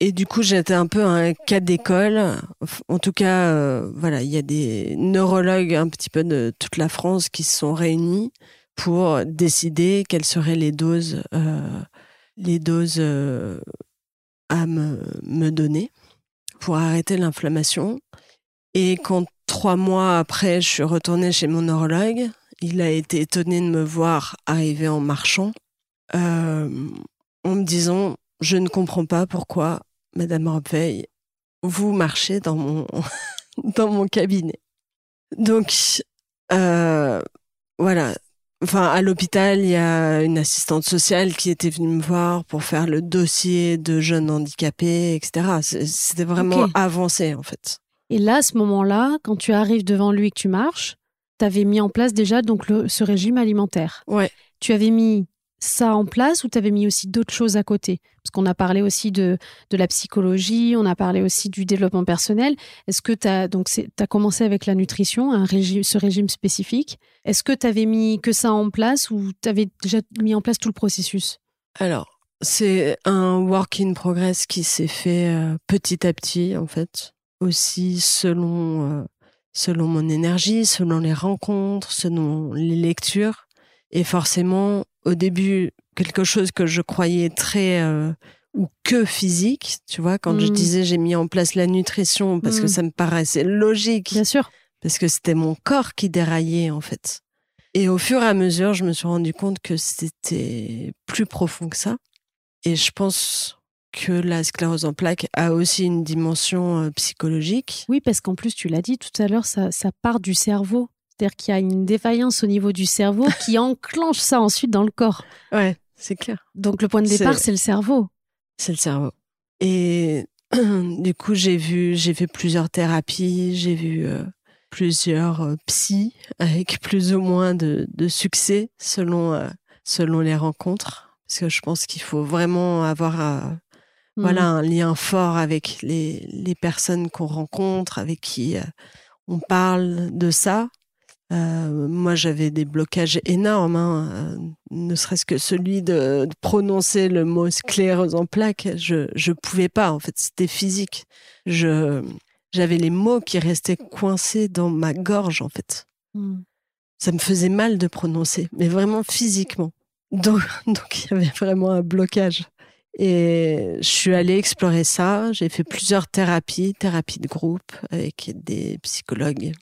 S2: et du coup, j'étais un peu un cas d'école. En tout cas, euh, voilà, il y a des neurologues un petit peu de toute la France qui se sont réunis pour décider quelles seraient les doses, euh, les doses euh, à me, me donner pour arrêter l'inflammation. Et quand trois mois après, je suis retournée chez mon neurologue, il a été étonné de me voir arriver en marchant en me disant Je ne comprends pas pourquoi, Madame Orveil, vous marchez dans mon, [laughs] dans mon cabinet. Donc, euh, voilà. Enfin, à l'hôpital, il y a une assistante sociale qui était venue me voir pour faire le dossier de jeunes handicapés, etc. C'était vraiment avancé, en fait.
S1: Et là, à ce moment-là, quand tu arrives devant lui et que tu marches, tu avais mis en place déjà donc le- ce régime alimentaire.
S2: Ouais.
S1: Tu avais mis ça en place ou tu avais mis aussi d'autres choses à côté? Parce qu'on a parlé aussi de, de la psychologie, on a parlé aussi du développement personnel. Est-ce que tu as, donc as commencé avec la nutrition, un régime, ce régime spécifique Est-ce que tu avais mis que ça en place ou tu avais déjà mis en place tout le processus?
S2: Alors, c'est un work in progress qui s'est fait euh, petit à petit, en fait, aussi selon, euh, selon mon énergie, selon les rencontres, selon les lectures. Et forcément, au début, quelque chose que je croyais très euh, ou que physique, tu vois, quand je mm. disais j'ai mis en place la nutrition parce que mm. ça me paraissait logique.
S1: Bien sûr.
S2: Parce que c'était mon corps qui déraillait, en fait. Et au fur et à mesure, je me suis rendu compte que c'était plus profond que ça. Et je pense que la sclérose en plaques a aussi une dimension euh, psychologique.
S1: Oui, parce qu'en plus, tu l'as dit tout à l'heure, ça, ça part du cerveau. C'est-à-dire qu'il y a une défaillance au niveau du cerveau [laughs] qui enclenche ça ensuite dans le corps.
S2: Ouais, c'est clair.
S1: Donc le point de départ, c'est le cerveau.
S2: C'est le cerveau. Et [clears throat] du coup, j'ai vu, j'ai fait plusieurs thérapies, j'ai vu euh, plusieurs euh, psys avec [laughs] plus ou moins de, succès selon, euh, selon les rencontres. Parce que je pense qu'il faut vraiment avoir voilà, mmh. un lien fort avec les, les personnes qu'on rencontre, avec qui on parle de ça. Euh, moi, j'avais des blocages énormes, hein, euh, ne serait-ce que celui de, prononcer le mot sclérose en plaques. Je je pouvais pas, en fait, c'était physique. Je j'avais les mots qui restaient coincés dans ma gorge, en fait. Hmm. Ça me faisait mal de prononcer, mais vraiment physiquement. Donc, [laughs] donc il y avait vraiment un blocage. Et je suis allée explorer ça. J'ai fait plusieurs thérapies, thérapies de groupe avec des psychologues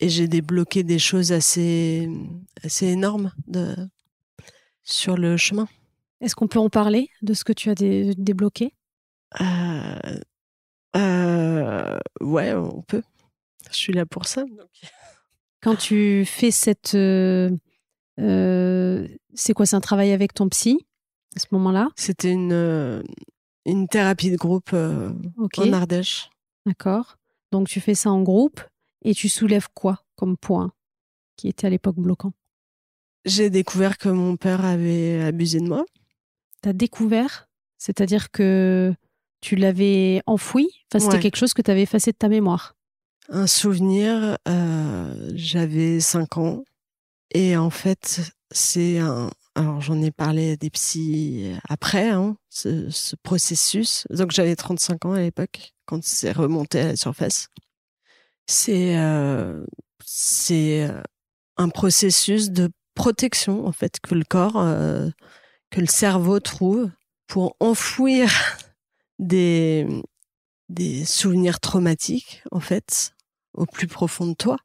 S2: et j'ai débloqué des choses assez, assez énormes de, sur le chemin.
S1: Est-ce qu'on peut en parler de ce que tu as débloqué?
S2: Euh, euh, Ouais, on peut. Je suis là pour ça.
S1: Quand tu fais cette. Euh, c'est quoi C'est un travail avec ton psy à ce moment-là?
S2: C'était une, une thérapie de groupe en Ardèche.
S1: D'accord. Donc tu fais ça en groupe et tu soulèves quoi comme point qui était à l'époque bloquant?
S2: J'ai découvert que mon père avait abusé de moi.
S1: T'as découvert? C'est-à-dire que tu l'avais enfoui? Enfin, C'était quelque chose que tu avais effacé de ta mémoire?
S2: Un souvenir, euh, j'avais 5 ans. Et en fait, c'est un. Alors, j'en ai parlé des psys après, hein, ce, ce, processus. Donc, j'avais 35 ans à l'époque, quand c'est remonté à la surface c'est euh, c'est euh, un processus de protection en fait que le corps, euh, que le cerveau trouve pour enfouir [laughs] des des souvenirs traumatiques en fait au plus profond de toi.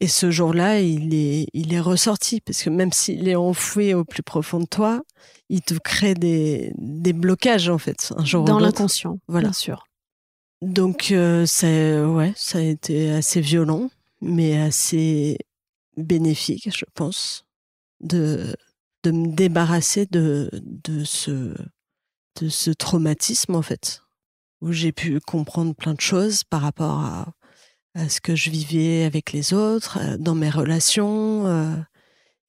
S2: et ce jour-là, il est, il est ressorti parce que même s'il est enfoui au plus profond de toi, il te crée des, des blocages en fait un jour
S1: dans l'inconscient, voilà. bien sûr.
S2: Donc, euh, ça, ouais, ça a été assez violent, mais assez bénéfique, je pense, de, de me débarrasser de, de, ce, de ce traumatisme, en fait, où j'ai pu comprendre plein de choses par rapport à, à ce que je vivais avec les autres, euh, dans mes relations, euh,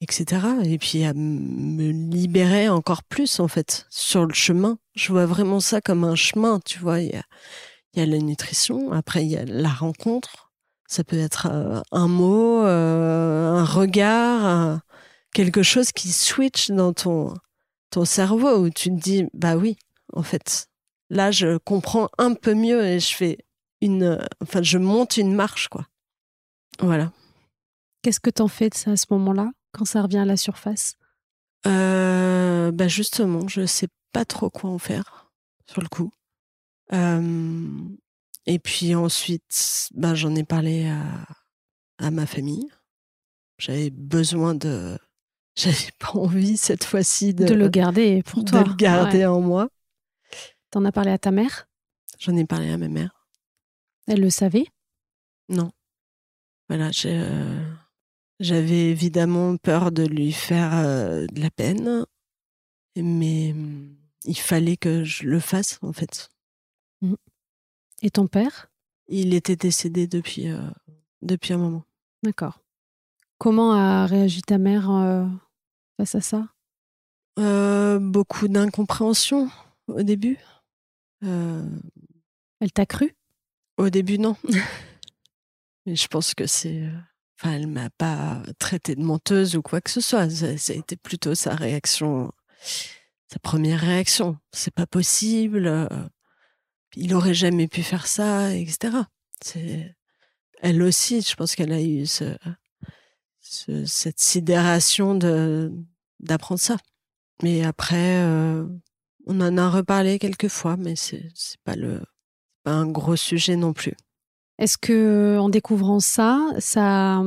S2: etc. Et puis à me libérer encore plus, en fait, sur le chemin. Je vois vraiment ça comme un chemin, tu vois. Il y a la nutrition, après il y a la rencontre. Ça peut être euh, un mot, euh, un regard, quelque chose qui switch dans ton, ton cerveau où tu te dis, bah oui, en fait, là je comprends un peu mieux et je fais une, enfin je monte une marche, quoi. Voilà.
S1: Qu'est-ce que t'en fais de ça à ce moment-là, quand ça revient à la surface?
S2: Euh, bah justement, je sais pas trop quoi en faire sur le coup et puis ensuite, ben, j'en ai parlé à, à ma famille. J'avais besoin de. [laughs] J'avais pas envie cette fois-ci de,
S1: de le garder pour toi.
S2: De le garder en moi.
S1: T'en as parlé à ta mère?
S2: J'en ai parlé à ma mère.
S1: Elle le savait?
S2: Non. Voilà, j'avais évidemment peur de lui faire de la peine, mais mmh, il fallait que je le fasse en fait.
S1: Mmh. Et ton père?
S2: Il était décédé depuis, euh, depuis un moment.
S1: D'accord. Comment a réagi ta mère euh, face à ça?
S2: Euh, beaucoup d'incompréhension au début.
S1: Elle t'a cru?
S2: Au début, non. [laughs] Mais je pense que c'est. Enfin, elle m'a pas traité de menteuse ou quoi que ce soit. Ça, ça a été plutôt sa réaction, sa première réaction. C'est pas possible. Il aurait jamais pu faire ça, etc. Elle aussi. Je pense qu'elle a eu ce, ce- cette sidération d'apprendre ça. Mais après, euh, on en a reparlé quelques fois, mais c'est pas le pas un gros sujet non plus.
S1: Est-ce que en découvrant ça, ça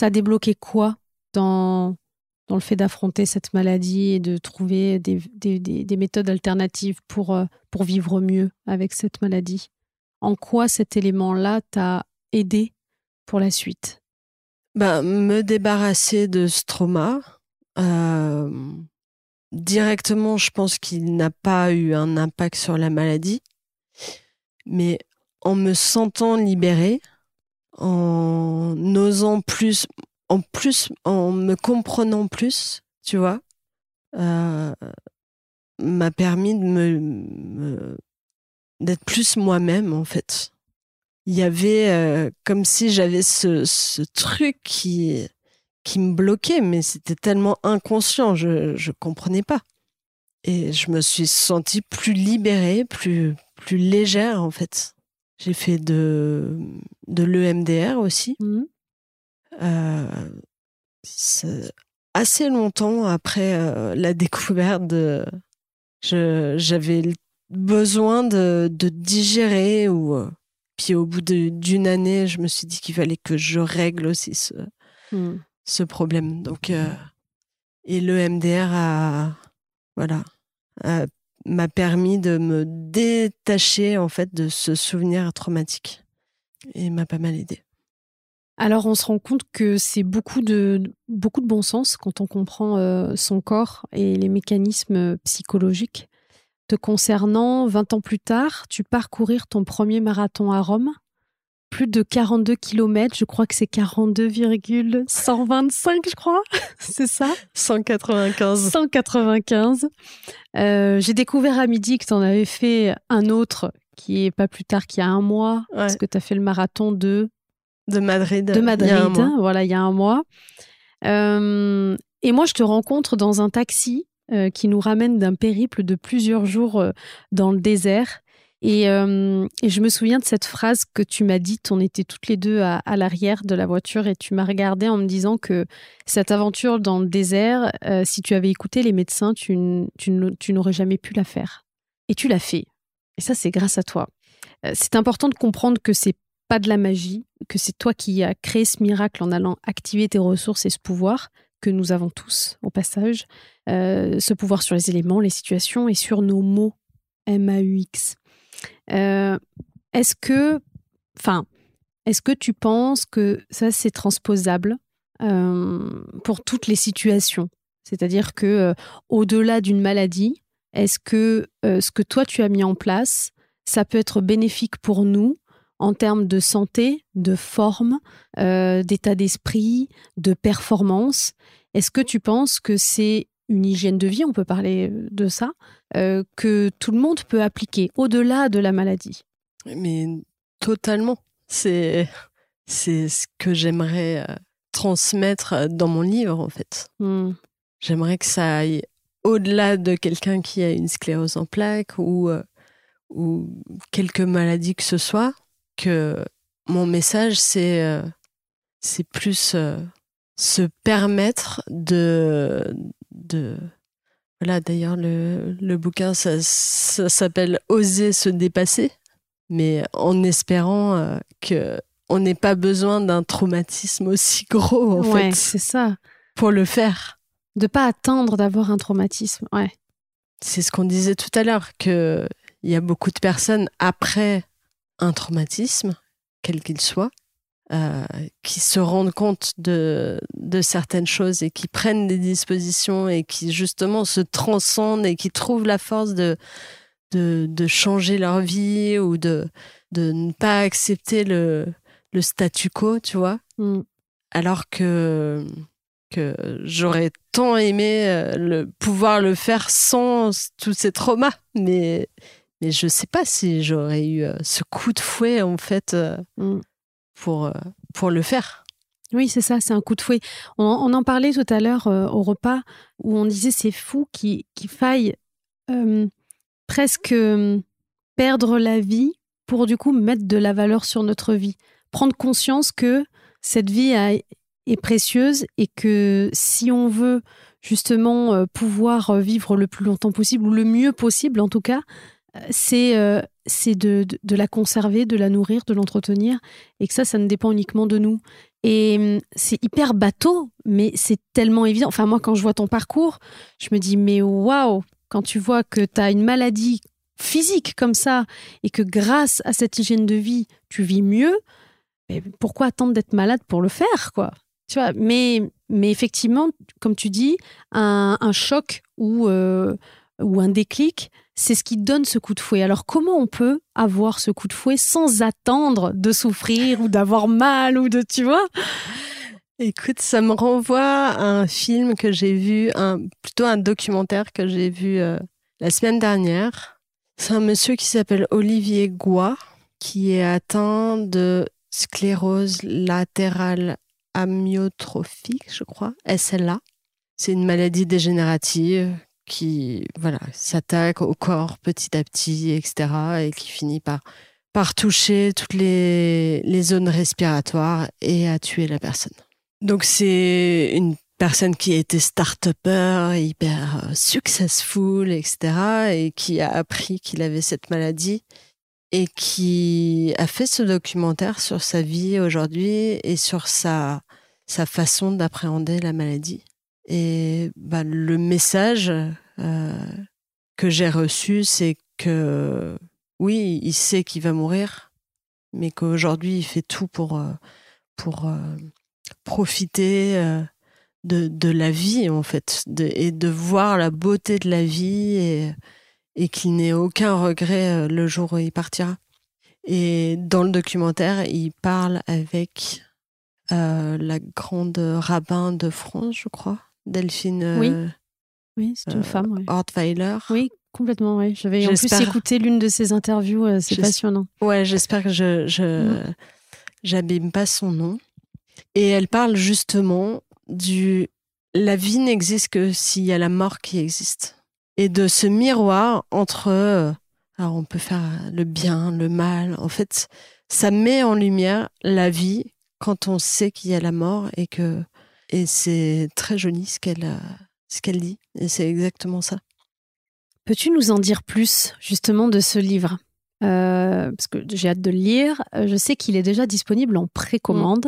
S1: a débloqué quoi dans, dans le fait d'affronter cette maladie et de trouver des, des- des- des méthodes alternatives pour, euh, pour vivre mieux avec cette maladie. En quoi cet élément-là t'a aidé pour la suite?
S2: Ben, me débarrasser de ce trauma, euh, directement, je pense qu'il n'a pas eu un impact sur la maladie, mais en me sentant libérée, en osant plus, en plus, en me comprenant plus, tu vois, euh, m'a permis de me, d'être plus moi-même en fait. Il y avait euh, comme si j'avais ce, ce truc qui qui me bloquait, mais c'était tellement inconscient, je je comprenais pas. Et je me suis sentie plus libérée, plus plus légère en fait. J'ai fait de de l'EMDR aussi. C'est assez longtemps après euh, la découverte de j'avais besoin de, de digérer ou euh, puis au bout d'une année je me suis dit qu'il fallait que je règle aussi ce, ce problème. Donc euh, et le MDR a voilà m'a permis de me détacher en fait de ce souvenir traumatique et m'a pas mal aidé
S1: Alors, on se rend compte que c'est beaucoup de, beaucoup de bon sens quand on comprend euh, son corps et les mécanismes euh, psychologiques. Te concernant, 20 ans plus tard, tu pars courir ton premier marathon à Rome. Plus de 42 km, je crois que c'est 42,125, je crois. [laughs] c'est ça?
S2: 195
S1: 195. Euh, J'ai découvert à midi que tu en avais fait un autre qui est pas plus tard qu'il y a un mois,
S2: Ouais.
S1: parce que tu as fait le marathon de
S2: de Madrid
S1: de
S2: il a
S1: Madrid,
S2: mois.
S1: voilà, il y a un mois. Euh, et moi, je te rencontre dans un taxi euh, qui nous ramène d'un périple de plusieurs jours euh, dans le désert. Et, euh, et je me souviens de cette phrase que tu m'as dite. On était toutes les deux à, à l'arrière de la voiture et tu m'as regardé en me disant que cette aventure dans le désert, euh, si tu avais écouté les médecins, tu, tu n'aurais jamais pu la faire. Et tu l'as fait. Et ça, c'est grâce à toi. Euh, c'est important de comprendre que c'est pas de la magie, que c'est toi qui as créé ce miracle en allant activer tes ressources et ce pouvoir que nous avons tous au passage, Euh, ce pouvoir sur les éléments, les situations et sur nos mots M-A-U-X. Euh, est-ce que, enfin, est-ce que tu penses que ça c'est transposable euh, pour toutes les situations? C'est-à-dire que au-delà d'une maladie, est-ce que ce que toi tu as mis en place, ça peut être bénéfique pour nous en termes de santé, de forme, euh, d'état d'esprit, de performance. Est-ce que tu penses que c'est une hygiène de vie, on peut parler de ça, euh, que tout le monde peut appliquer au-delà de la maladie?
S2: Mais totalement. C'est c'est ce que j'aimerais euh, transmettre euh, dans mon livre en fait.
S1: Hmm.
S2: J'aimerais que ça aille au-delà de quelqu'un qui a une sclérose en plaques ou euh, ou quelque maladie que ce soit. Que mon message c'est euh, c'est plus euh, se permettre de de voilà d'ailleurs le, le bouquin ça, ça s'appelle oser se dépasser mais en espérant euh, que on n'ait pas besoin d'un traumatisme aussi gros en
S1: ouais,
S2: fait
S1: c'est ça.
S2: pour le faire.
S1: De pas attendre d'avoir un traumatisme. Ouais.
S2: C'est ce qu'on disait tout à l'heure que il y a beaucoup de personnes après un traumatisme, quel qu'il soit, euh, qui se rendent compte de, de certaines choses et qui prennent des dispositions et qui justement se transcendent et qui trouvent la force de, de, de changer leur vie ou de, de ne pas accepter le, le statu quo, tu vois.
S1: Hmm.
S2: Alors que que j'aurais tant aimé euh, le, pouvoir le faire sans tous ces traumas. Mais, mais je sais pas si j'aurais eu euh, ce coup de fouet, en fait, euh,
S1: Mm.
S2: pour, pour le faire.
S1: Oui, c'est ça, c'est un coup de fouet. On, on en parlait tout à l'heure euh, au repas où on disait c'est fou qu'il faille euh, presque euh, perdre la vie pour du coup mettre de la valeur sur notre vie. Prendre conscience que cette vie a- est précieuse et que si on veut justement euh, pouvoir euh, vivre le plus longtemps possible ou le mieux possible en tout cas, euh, c'est euh, de, de- la conserver, de la nourrir, de l'entretenir et que ça, ça ne dépend uniquement de nous. Et hum, c'est hyper bateau, mais c'est tellement évident. Enfin, moi, quand je vois ton parcours, je me dis, mais waouh, quand tu vois que tu as une maladie physique comme ça et que grâce à cette hygiène de vie, tu vis mieux, mais pourquoi attendre d'être malade pour le faire, quoi? Tu vois, mais, mais effectivement, comme tu dis, un, un choc ou, euh, ou un déclic, c'est ce qui donne ce coup de fouet. Alors, comment on peut avoir ce coup de fouet sans attendre de souffrir ou d'avoir mal ou de, tu vois?
S2: Écoute, ça me renvoie à un film que j'ai vu, plutôt un documentaire que j'ai vu euh, la semaine dernière. C'est un monsieur qui s'appelle Olivier Goua, qui est atteint de sclérose latérale amyotrophique, je crois, SLA. C'est une maladie dégénérative qui voilà, s'attaque au corps petit à petit, etc., et qui finit par, par toucher toutes les, les zones respiratoires et à tuer la personne. Donc c'est une personne qui était start-upper, hyper euh, successful, etc., et qui a appris qu'il avait cette maladie et qui a fait ce documentaire sur sa vie aujourd'hui et sur sa, sa façon d'appréhender la maladie. Et bah, le message euh, que j'ai reçu, c'est que oui, il sait qu'il va mourir, mais qu'aujourd'hui, il fait tout pour, euh, pour euh, profiter de, de la vie, en fait, et de voir la beauté de la vie et, et qu'il n'ait aucun regret le jour où il partira. Et dans le documentaire, il parle avec la grande rabbin de France, je crois, Delphine
S1: Oui.
S2: euh,
S1: Oui, c'est une
S2: Euh,
S1: femme. oui.
S2: Ortweiler.
S1: Oui, complètement. Oui. J'avais en plus écouté l'une de ses interviews. euh, C'est passionnant.
S2: Ouais, j'espère que je je
S1: Mm.
S2: j'abîme pas son nom. Et elle parle justement du la vie n'existe que s'il y a la mort qui existe. Et de ce miroir entre alors on peut faire le bien, le mal. En fait, ça met en lumière la vie quand on sait qu'il y a la mort et que et c'est très joli ce qu'elle euh, ce qu'elle dit et c'est exactement ça.
S1: Peux-tu nous en dire plus justement de ce livre? Euh, Parce que j'ai hâte de le lire. Je sais qu'il est déjà disponible en précommande.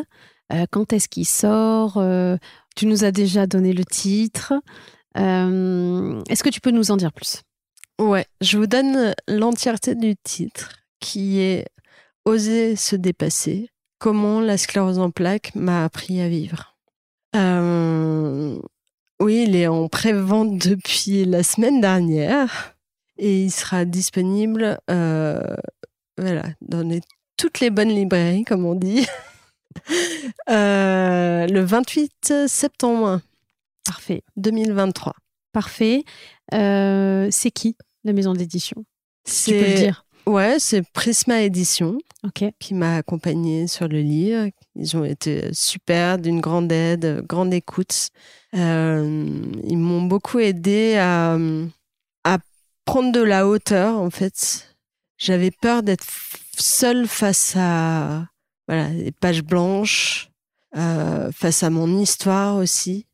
S1: Euh, quand est-ce qu'il sort? Euh, Tu nous as déjà donné le titre. Est-ce que tu peux nous en dire plus?
S2: Ouais, je vous donne l'entièreté du titre qui est Oser se dépasser. Comment la sclérose en plaques m'a appris à vivre. Euh, oui, il est en pré-vente depuis la semaine dernière et il sera disponible euh, voilà, dans les- toutes les bonnes librairies, comme on dit, [laughs] Euh, le 28 septembre
S1: Parfait.
S2: 2023.
S1: Parfait. C'est qui la maison d'édition? Tu peux le
S2: C'est
S1: dire.
S2: Ouais, c'est Prisma Édition. Qui m'a accompagnée sur le livre. Ils ont été super, d'une grande aide, grande écoute. Euh, ils m'ont beaucoup aidé à, à prendre de la hauteur, en fait. J'avais peur d'être seule face à voilà, les pages blanches, euh, face à mon histoire aussi,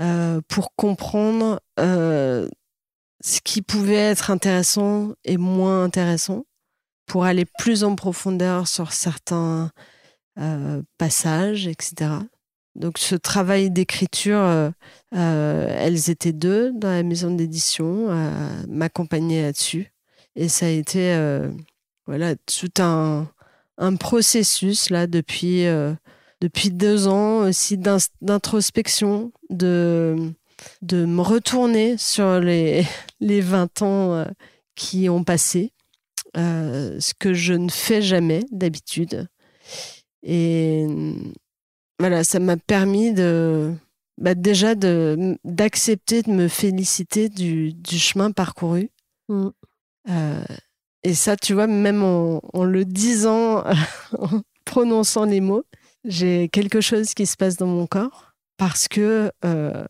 S2: euh, pour comprendre ce qui pouvait être intéressant et moins intéressant pour aller plus en profondeur sur certains euh, passages, etc. Donc ce travail d'écriture, euh, euh, elles étaient deux dans la maison d'édition, à m'accompagner là-dessus. Et ça a été voilà, tout un, un processus là depuis, depuis deux ans aussi d'introspection, de, de me retourner sur les, [laughs] les 20 ans qui ont passé euh, ce que je ne fais jamais d'habitude. Et voilà, ça m'a permis de, bah déjà de d'accepter de me féliciter du, du chemin parcouru.
S1: Mm.
S2: Euh, et ça, tu vois, même en, en le disant, [laughs] en prononçant les mots, j'ai quelque chose qui se passe dans mon corps parce que euh,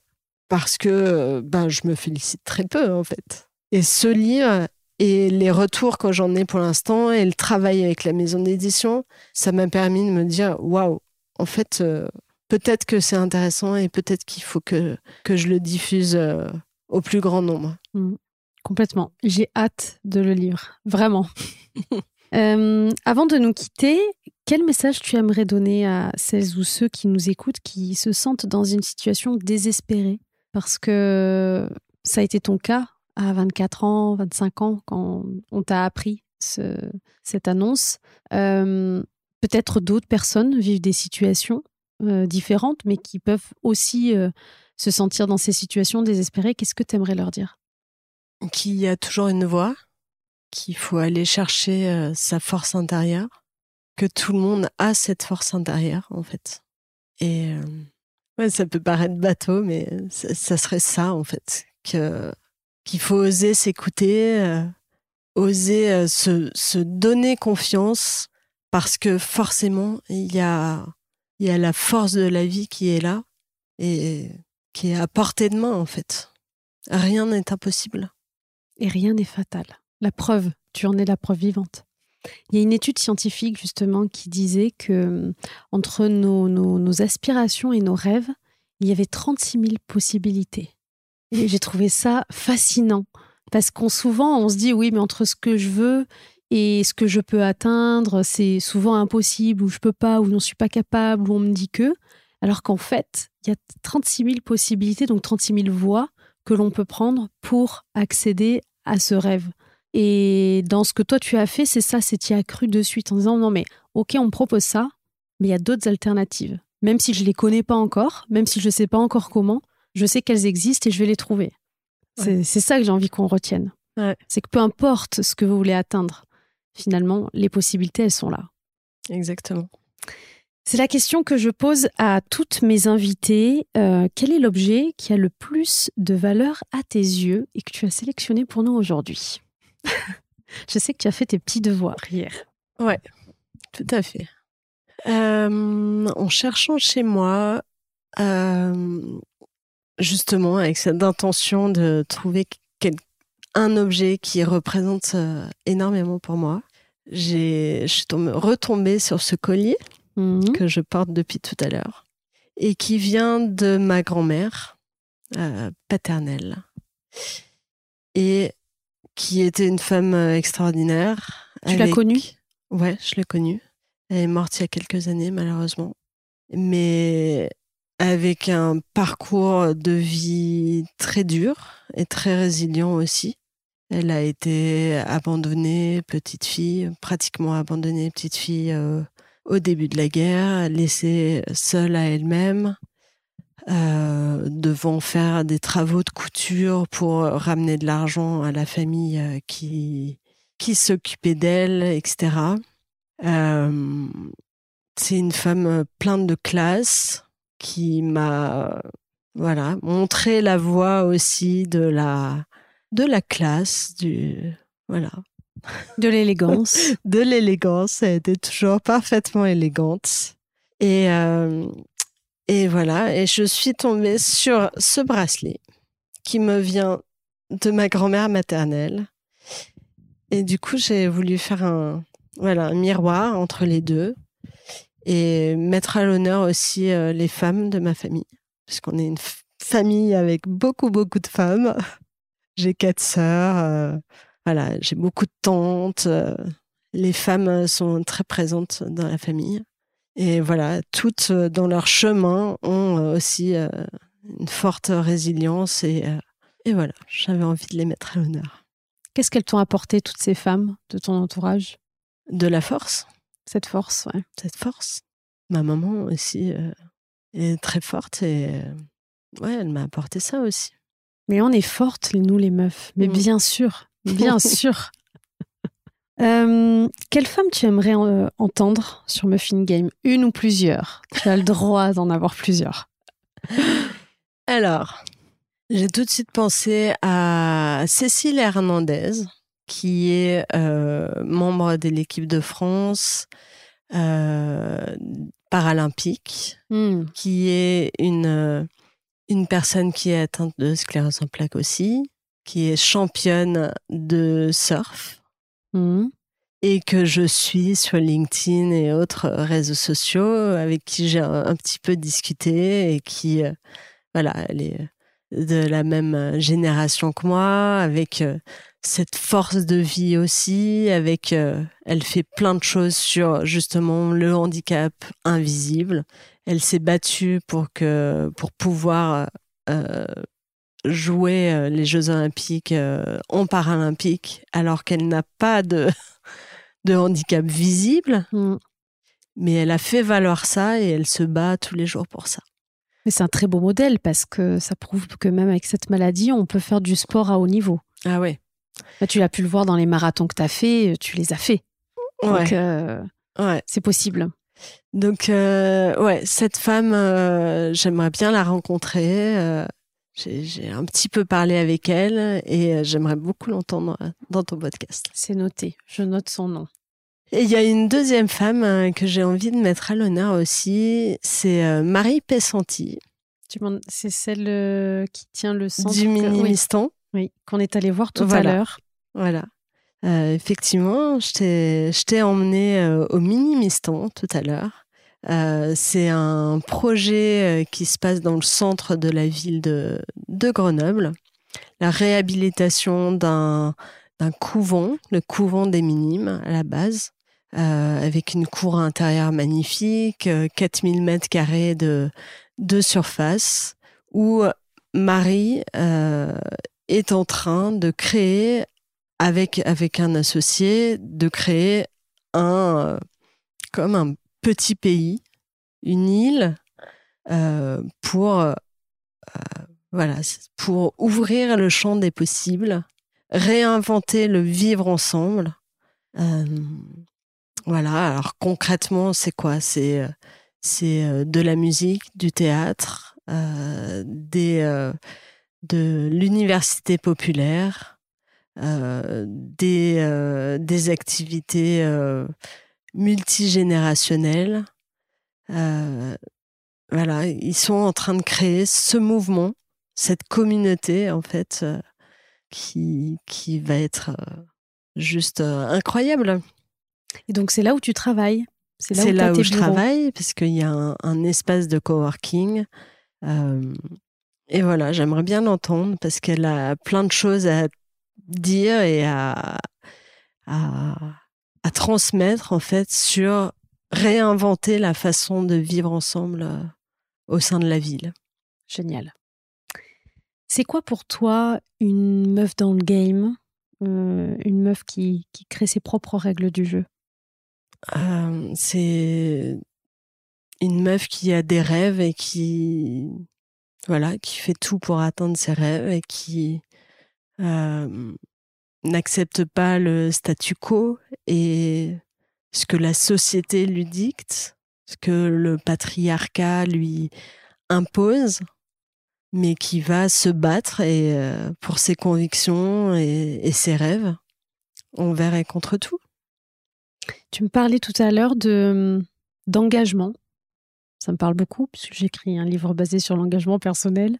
S2: parce que ben je me félicite très peu en fait. Et ce livre et les retours que j'en ai pour l'instant et le travail avec la maison d'édition, ça m'a permis de me dire waouh, en fait euh, peut-être que c'est intéressant et peut-être qu'il faut que que je le diffuse euh, au plus grand nombre.
S1: Mm. Complètement. J'ai hâte de le lire, vraiment. [laughs] Euh, avant de nous quitter, quel message tu aimerais donner à celles ou ceux qui nous écoutent, qui se sentent dans une situation désespérée? Parce que ça a été ton cas à 24 ans, 25 ans, quand on t'a appris ce- cette annonce. Euh, Peut-être d'autres personnes vivent des situations euh, différentes, mais qui peuvent aussi euh, se sentir dans ces situations désespérées. Qu'est-ce que tu aimerais leur dire?
S2: Qu'il y a toujours une voie, qu'il faut aller chercher sa force intérieure, que tout le monde a cette force intérieure en fait. Et ouais, ça peut paraître bateau, mais ça, ça serait ça en fait, que qu'il faut oser s'écouter, euh, oser euh, se, se donner confiance, parce que forcément il y a il y a la force de la vie qui est là et qui est à portée de main en fait. Rien n'est impossible.
S1: Et rien n'est fatal. La preuve, tu en es la preuve vivante. Il y a une étude scientifique justement qui disait que entre nos, nos- nos aspirations et nos rêves, il y avait 36 000 possibilités. J'ai trouvé ça fascinant parce qu'on souvent on se dit oui mais entre ce que je veux et ce que je peux atteindre c'est souvent impossible ou je peux pas ou je n'en suis pas capable ou on me dit que alors qu'en fait il y a 36 000 possibilités donc 36 000 voies que l'on peut prendre pour accéder à ce rêve. Et dans ce que toi tu as fait, c'est ça, c'est tu y as cru de suite en disant non mais ok on me propose ça, mais il y a d'autres alternatives. Même si je les connais pas encore, même si je sais pas encore comment, je sais qu'elles existent et je vais les trouver. C'est c'est ça que j'ai envie qu'on retienne.
S2: Ouais.
S1: C'est que peu importe ce que vous voulez atteindre, finalement les possibilités elles sont là.
S2: Exactement.
S1: C'est la question que je pose à toutes mes invitées. Euh, quel est l'objet qui a le plus de valeur à tes yeux et que tu as sélectionné pour nous aujourd'hui? [laughs] Je sais que tu as fait tes petits devoirs hier.
S2: Ouais, tout à fait. Euh, en cherchant chez moi, euh, justement avec cette intention de trouver un objet qui représente euh, énormément pour moi, j'ai, je suis tombée- retombée sur ce collier
S1: Mhm.
S2: que je porte depuis tout à l'heure et qui vient de ma grand-mère euh, paternelle et qui était une femme euh, extraordinaire.
S1: Tu l'as connue?
S2: Ouais, je l'ai connue. Elle est morte il y a quelques années, malheureusement. Mais avec un parcours de vie très dur et très résilient aussi. Elle a été abandonnée, petite fille, pratiquement abandonnée, petite fille, euh, au début de la guerre, laissée seule à elle-même, euh, devant faire des travaux de couture pour ramener de l'argent à la famille euh, qui, qui s'occupait d'elle, etc. Euh, c'est une femme pleine de classe qui m'a voilà montré la voie aussi de la de la classe du voilà.
S1: De l'élégance. [laughs]
S2: de l'élégance elle était toujours parfaitement élégante. Et euh, et voilà et je suis tombée sur ce bracelet qui me vient de ma grand-mère maternelle. Et du coup j'ai voulu faire un voilà un miroir entre les deux et mettre à l'honneur aussi euh, les femmes de ma famille. Puisqu'on est une famille avec beaucoup beaucoup de femmes. [laughs] J'ai quatre sœurs euh, voilà j'ai beaucoup de tantes euh, les femmes sont très présentes dans la famille. Et voilà toutes dans leur chemin ont aussi une forte résilience et et voilà j'avais envie de les mettre à l'honneur.
S1: Qu'est-ce qu'elles t'ont apporté, toutes ces femmes de ton entourage?
S2: De la force
S1: Cette force, ouais.
S2: cette force? Ma maman aussi euh, est très forte et euh, ouais, elle m'a apporté ça aussi.
S1: Mais on est fortes, nous les meufs. Mais
S2: Mm.
S1: bien sûr, bien [laughs] sûr. Euh, quelle femme tu aimerais euh, entendre sur Muffin Game? Une ou plusieurs? Tu as le droit d'en avoir plusieurs.
S2: Alors, j'ai tout de suite pensé à Cécile Hernandez, qui est euh, membre de l'équipe de France euh, paralympique,
S1: Hmm.
S2: qui est une, euh, une personne qui est atteinte de sclérose en plaques aussi, qui est championne de surf
S1: Hmm.
S2: et que je suis sur LinkedIn et autres réseaux sociaux avec qui j'ai un, un petit peu discuté et qui, euh, voilà, elle est de la même euh, génération que moi, avec euh, cette force de vie aussi, avec, euh, elle fait plein de choses sur justement le handicap invisible. Elle s'est battue pour que, pour pouvoir euh, jouer les Jeux Olympiques en Paralympique, alors qu'elle n'a pas de de handicap visible,
S1: Hmm.
S2: mais elle a fait valoir ça et elle se bat tous les jours pour ça.
S1: Mais c'est un très beau modèle parce que ça prouve que même avec cette maladie, on peut faire du sport à haut niveau.
S2: Ah ouais.
S1: Là, tu l'as pu le voir dans les marathons que tu as fait, tu les as fait. Donc,
S2: Ouais.
S1: euh,
S2: ouais.
S1: c'est possible.
S2: Donc euh, ouais, cette femme, euh, j'aimerais bien la rencontrer. euh, j'ai un petit peu parlé avec elle et euh, j'aimerais beaucoup l'entendre euh, dans ton podcast.
S1: C'est noté. Je note son nom.
S2: Et il y a une deuxième femme euh, que j'ai envie de mettre à l'honneur aussi, c'est euh, Marie Pessanti
S1: C'est celle euh, qui tient le centre.
S2: du
S1: que-
S2: Mini
S1: oui, qu'on est allé voir tout
S2: Voilà.
S1: à l'heure.
S2: Voilà. Euh, effectivement, je t'ai- emmené au Mini Mistan tout à l'heure. Euh, c'est un projet euh, qui se passe dans le centre de la ville de, de Grenoble. La réhabilitation d'un couvent, le couvent des Minimes à la base, avec une cour intérieure magnifique, euh, 4000 mètres carrés de, surface, où Marie euh, est en train de créer avec, avec un associé, de créer un, euh, comme un petit pays, une île, euh, pour, euh, voilà, pour ouvrir le champ des possibles, réinventer le vivre ensemble. Euh, voilà, alors concrètement, c'est quoi? C'est euh, euh, de la musique, du théâtre, euh, de l'université populaire, des, des activités multigénérationnelles. Voilà, ils sont en train de créer ce mouvement, cette communauté en fait, qui, qui va être juste incroyable.
S1: Et donc, c'est là où tu travailles. C'est là
S2: C'est
S1: où,
S2: là où je travaille, parce qu'il y a un, un espace de coworking. Euh, et voilà, j'aimerais bien l'entendre parce qu'elle a plein de choses à dire et à, à, à transmettre, en fait, sur réinventer la façon de vivre ensemble euh, au sein de la ville.
S1: Génial. C'est quoi pour toi une meuf dans le game? Euh, Une meuf qui, qui crée ses propres règles du jeu?
S2: Euh, c'est une meuf qui a des rêves et qui voilà qui fait tout pour atteindre ses rêves et qui euh, n'accepte pas le statu quo et ce que la société lui dicte, ce que le patriarcat lui impose, mais qui va se battre et, euh, pour ses convictions et, ses rêves envers et contre tout.
S1: Tu me parlais tout à l'heure de d'engagement. Ça me parle beaucoup puisque j'écris un livre basé sur l'engagement personnel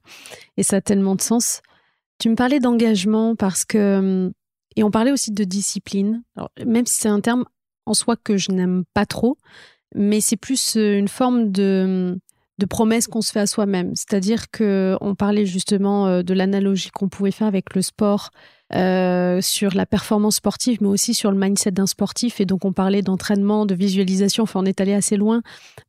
S1: et ça a tellement de sens. Tu me parlais d'engagement parce que et on parlait aussi de discipline. Même si c'est un terme en soi que je n'aime pas trop, mais c'est plus euh, une forme de de promesse qu'on se fait à soi-même. C'est-à-dire que on parlait justement euh, de l'analogie qu'on pouvait faire avec le sport euh, sur la performance sportive, mais aussi sur le mindset d'un sportif. Et donc, on parlait d'entraînement, de visualisation. Enfin, on est allé assez loin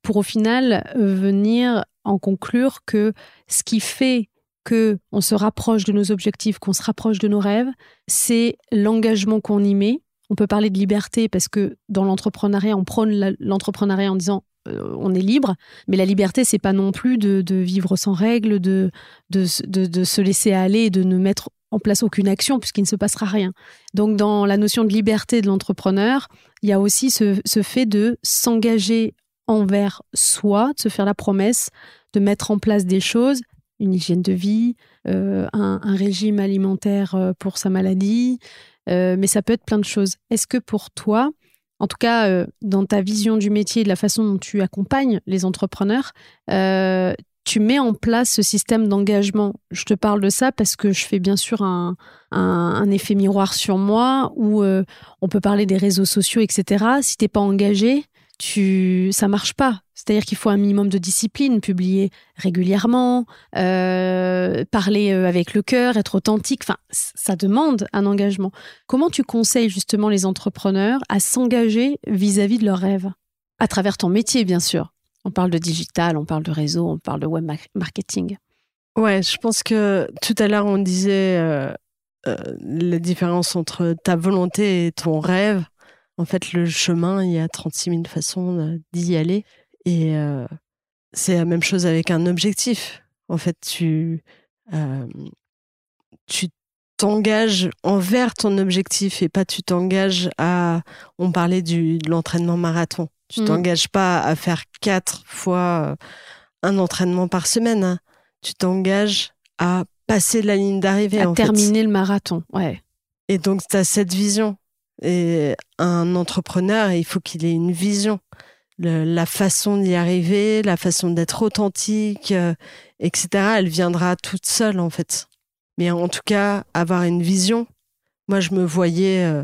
S1: pour au final euh, venir en conclure que ce qui fait que on se rapproche de nos objectifs, qu'on se rapproche de nos rêves, c'est l'engagement qu'on y met. On peut parler de liberté parce que dans l'entrepreneuriat, on prône l'entrepreneuriat en disant euh, on est libre, mais la liberté, c'est pas non plus de, vivre sans règles, de, de, se laisser aller de ne mettre place aucune action puisqu'il ne se passera rien. Donc, dans la notion de liberté de l'entrepreneur, il y a aussi ce, fait de s'engager envers soi, de se faire la promesse de mettre en place des choses une hygiène de vie, un, un, régime alimentaire pour sa maladie, mais ça peut être plein de choses. Est-ce que pour toi, en tout cas, dans ta vision du métier et de la façon dont tu accompagnes les entrepreneurs, tu mets en place ce système d'engagement. Je te parle de ça parce que je fais bien sûr un, effet miroir sur moi où euh, on peut parler des réseaux sociaux, etc. Si t'es pas engagé, tu ça marche pas. C'est-à-dire qu'il faut un minimum de discipline, publier régulièrement, euh, parler euh, avec le cœur, être authentique. Enfin, ça demande un engagement. Comment tu conseilles justement les entrepreneurs à s'engager vis-à-vis de leurs rêves? À travers ton métier, bien sûr. On parle de digital, on parle de réseau, on parle de web marketing.
S2: Ouais, je pense que tout à l'heure, on disait euh, euh, la différence entre ta volonté et ton rêve. En fait, le chemin, il y a 36 000 façons d'y aller. Et euh, c'est la même chose avec un objectif. En fait, tu, tu t'engages envers ton objectif et pas tu t'engages à. On parlait du, de l'entraînement marathon. Tu mm. t'engages pas à faire quatre fois euh, un entraînement par semaine. Hein. Tu t'engages à passer la ligne d'arrivée.
S1: À terminer le marathon, ouais.
S2: Et donc, tu as cette vision. Et un entrepreneur, il faut qu'il ait une vision. la façon d'y arriver, la façon d'être authentique, euh, etc., elle viendra toute seule, en fait. Mais en tout cas, avoir une vision. Moi, je me voyais, euh,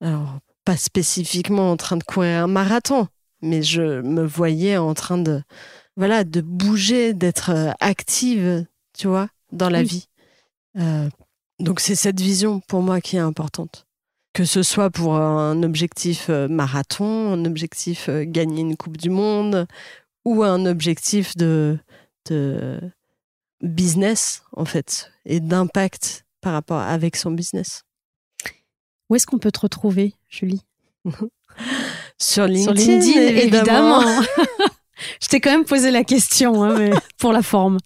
S2: alors, pas spécifiquement en train de courir un marathon, mais je me voyais en train de, voilà, de bouger, d'être euh, active, tu vois, dans la vie. Euh, donc c'est cette vision pour moi qui est importante. Que ce soit pour un objectif euh, marathon, un objectif gagner une Coupe du Monde ou un objectif de, de business, en fait, et d'impact par rapport avec son business.
S1: Où est-ce qu'on peut te retrouver, Julie? [laughs]
S2: Sur LinkedIn, évidemment. [laughs]
S1: Je t'ai quand même posé la question, hein, mais [laughs] pour la forme.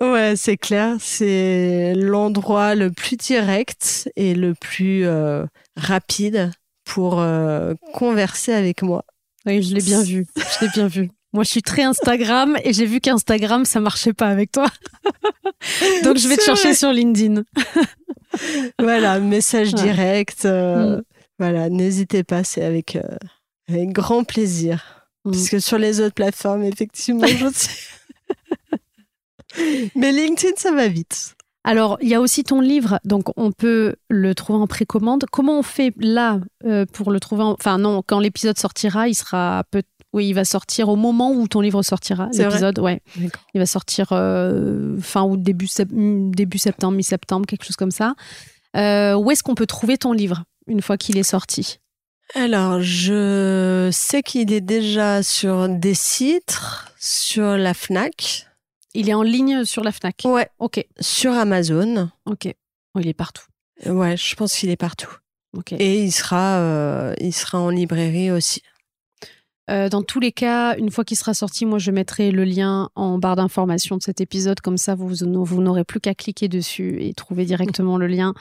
S2: Ouais, c'est clair. C'est l'endroit le plus direct et le plus euh, rapide pour euh, converser avec moi.
S1: Oui, je l'ai bien vu. Je l'ai bien vu. Moi, je suis très Instagram et j'ai vu qu'Instagram, ça marchait pas avec toi. [laughs] Donc, je vais te chercher sur LinkedIn.
S2: voilà, message direct. Euh, mm. Voilà, n'hésitez pas, c'est avec, euh, avec grand plaisir. Mm. Puisque sur les autres plateformes, effectivement, je [laughs] sais. Mais LinkedIn, ça va vite.
S1: Alors, il y a aussi ton livre, donc on peut le trouver en précommande. Comment on fait là euh, pour le trouver Enfin non, quand l'épisode sortira, il sera peut oui, il va sortir au moment où ton livre sortira. L'épisode, ouais. Il va sortir euh, fin août, début, début septembre, mi-septembre, quelque chose comme ça. où est-ce qu'on peut trouver ton livre? Une fois qu'il est sorti
S2: alors, je sais qu'il est déjà sur des sites, sur la FNAC.
S1: Il est en ligne sur la FNAC
S2: Ouais.
S1: Ok.
S2: Sur Amazon.
S1: Ok. Oh, il est partout.
S2: Ouais, je pense qu'il est partout. Ok. Et il sera, euh, il sera en librairie aussi.
S1: Euh, dans tous les cas, une fois qu'il sera sorti, moi je mettrai le lien en barre d'information de cet épisode, comme ça vous, vous n'aurez plus qu'à cliquer dessus et trouver directement le lien.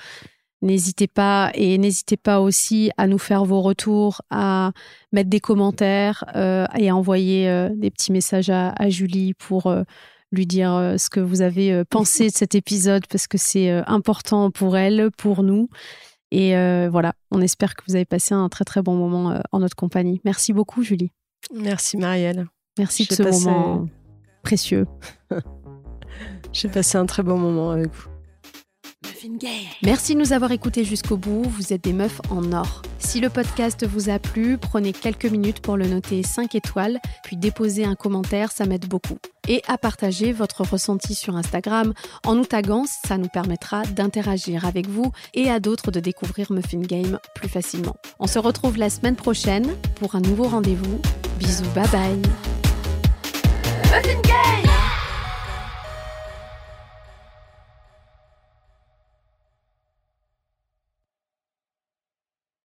S1: N'hésitez pas et n'hésitez pas aussi à nous faire vos retours, à mettre des commentaires euh, et à envoyer euh, des petits messages à, Julie pour euh, lui dire ce que vous avez pensé de cet épisode parce que c'est important pour elle, pour nous. Et voilà, on espère que vous avez passé un très très bon moment en notre compagnie. Merci beaucoup Julie.
S2: Merci Marielle.
S1: Merci de ce moment précieux. [laughs]
S2: J'ai passé un très bon moment avec vous.
S1: Merci de nous avoir écoutés jusqu'au bout, vous êtes des meufs en or. Si le podcast vous a plu, prenez quelques minutes pour le noter 5 étoiles, puis déposez un commentaire, ça m'aide beaucoup. Et à partager votre ressenti sur Instagram en nous taguant, ça nous permettra d'interagir avec vous et à d'autres de découvrir Muffin Game plus facilement. On se retrouve la semaine prochaine pour un nouveau rendez-vous. Bisous, bye bye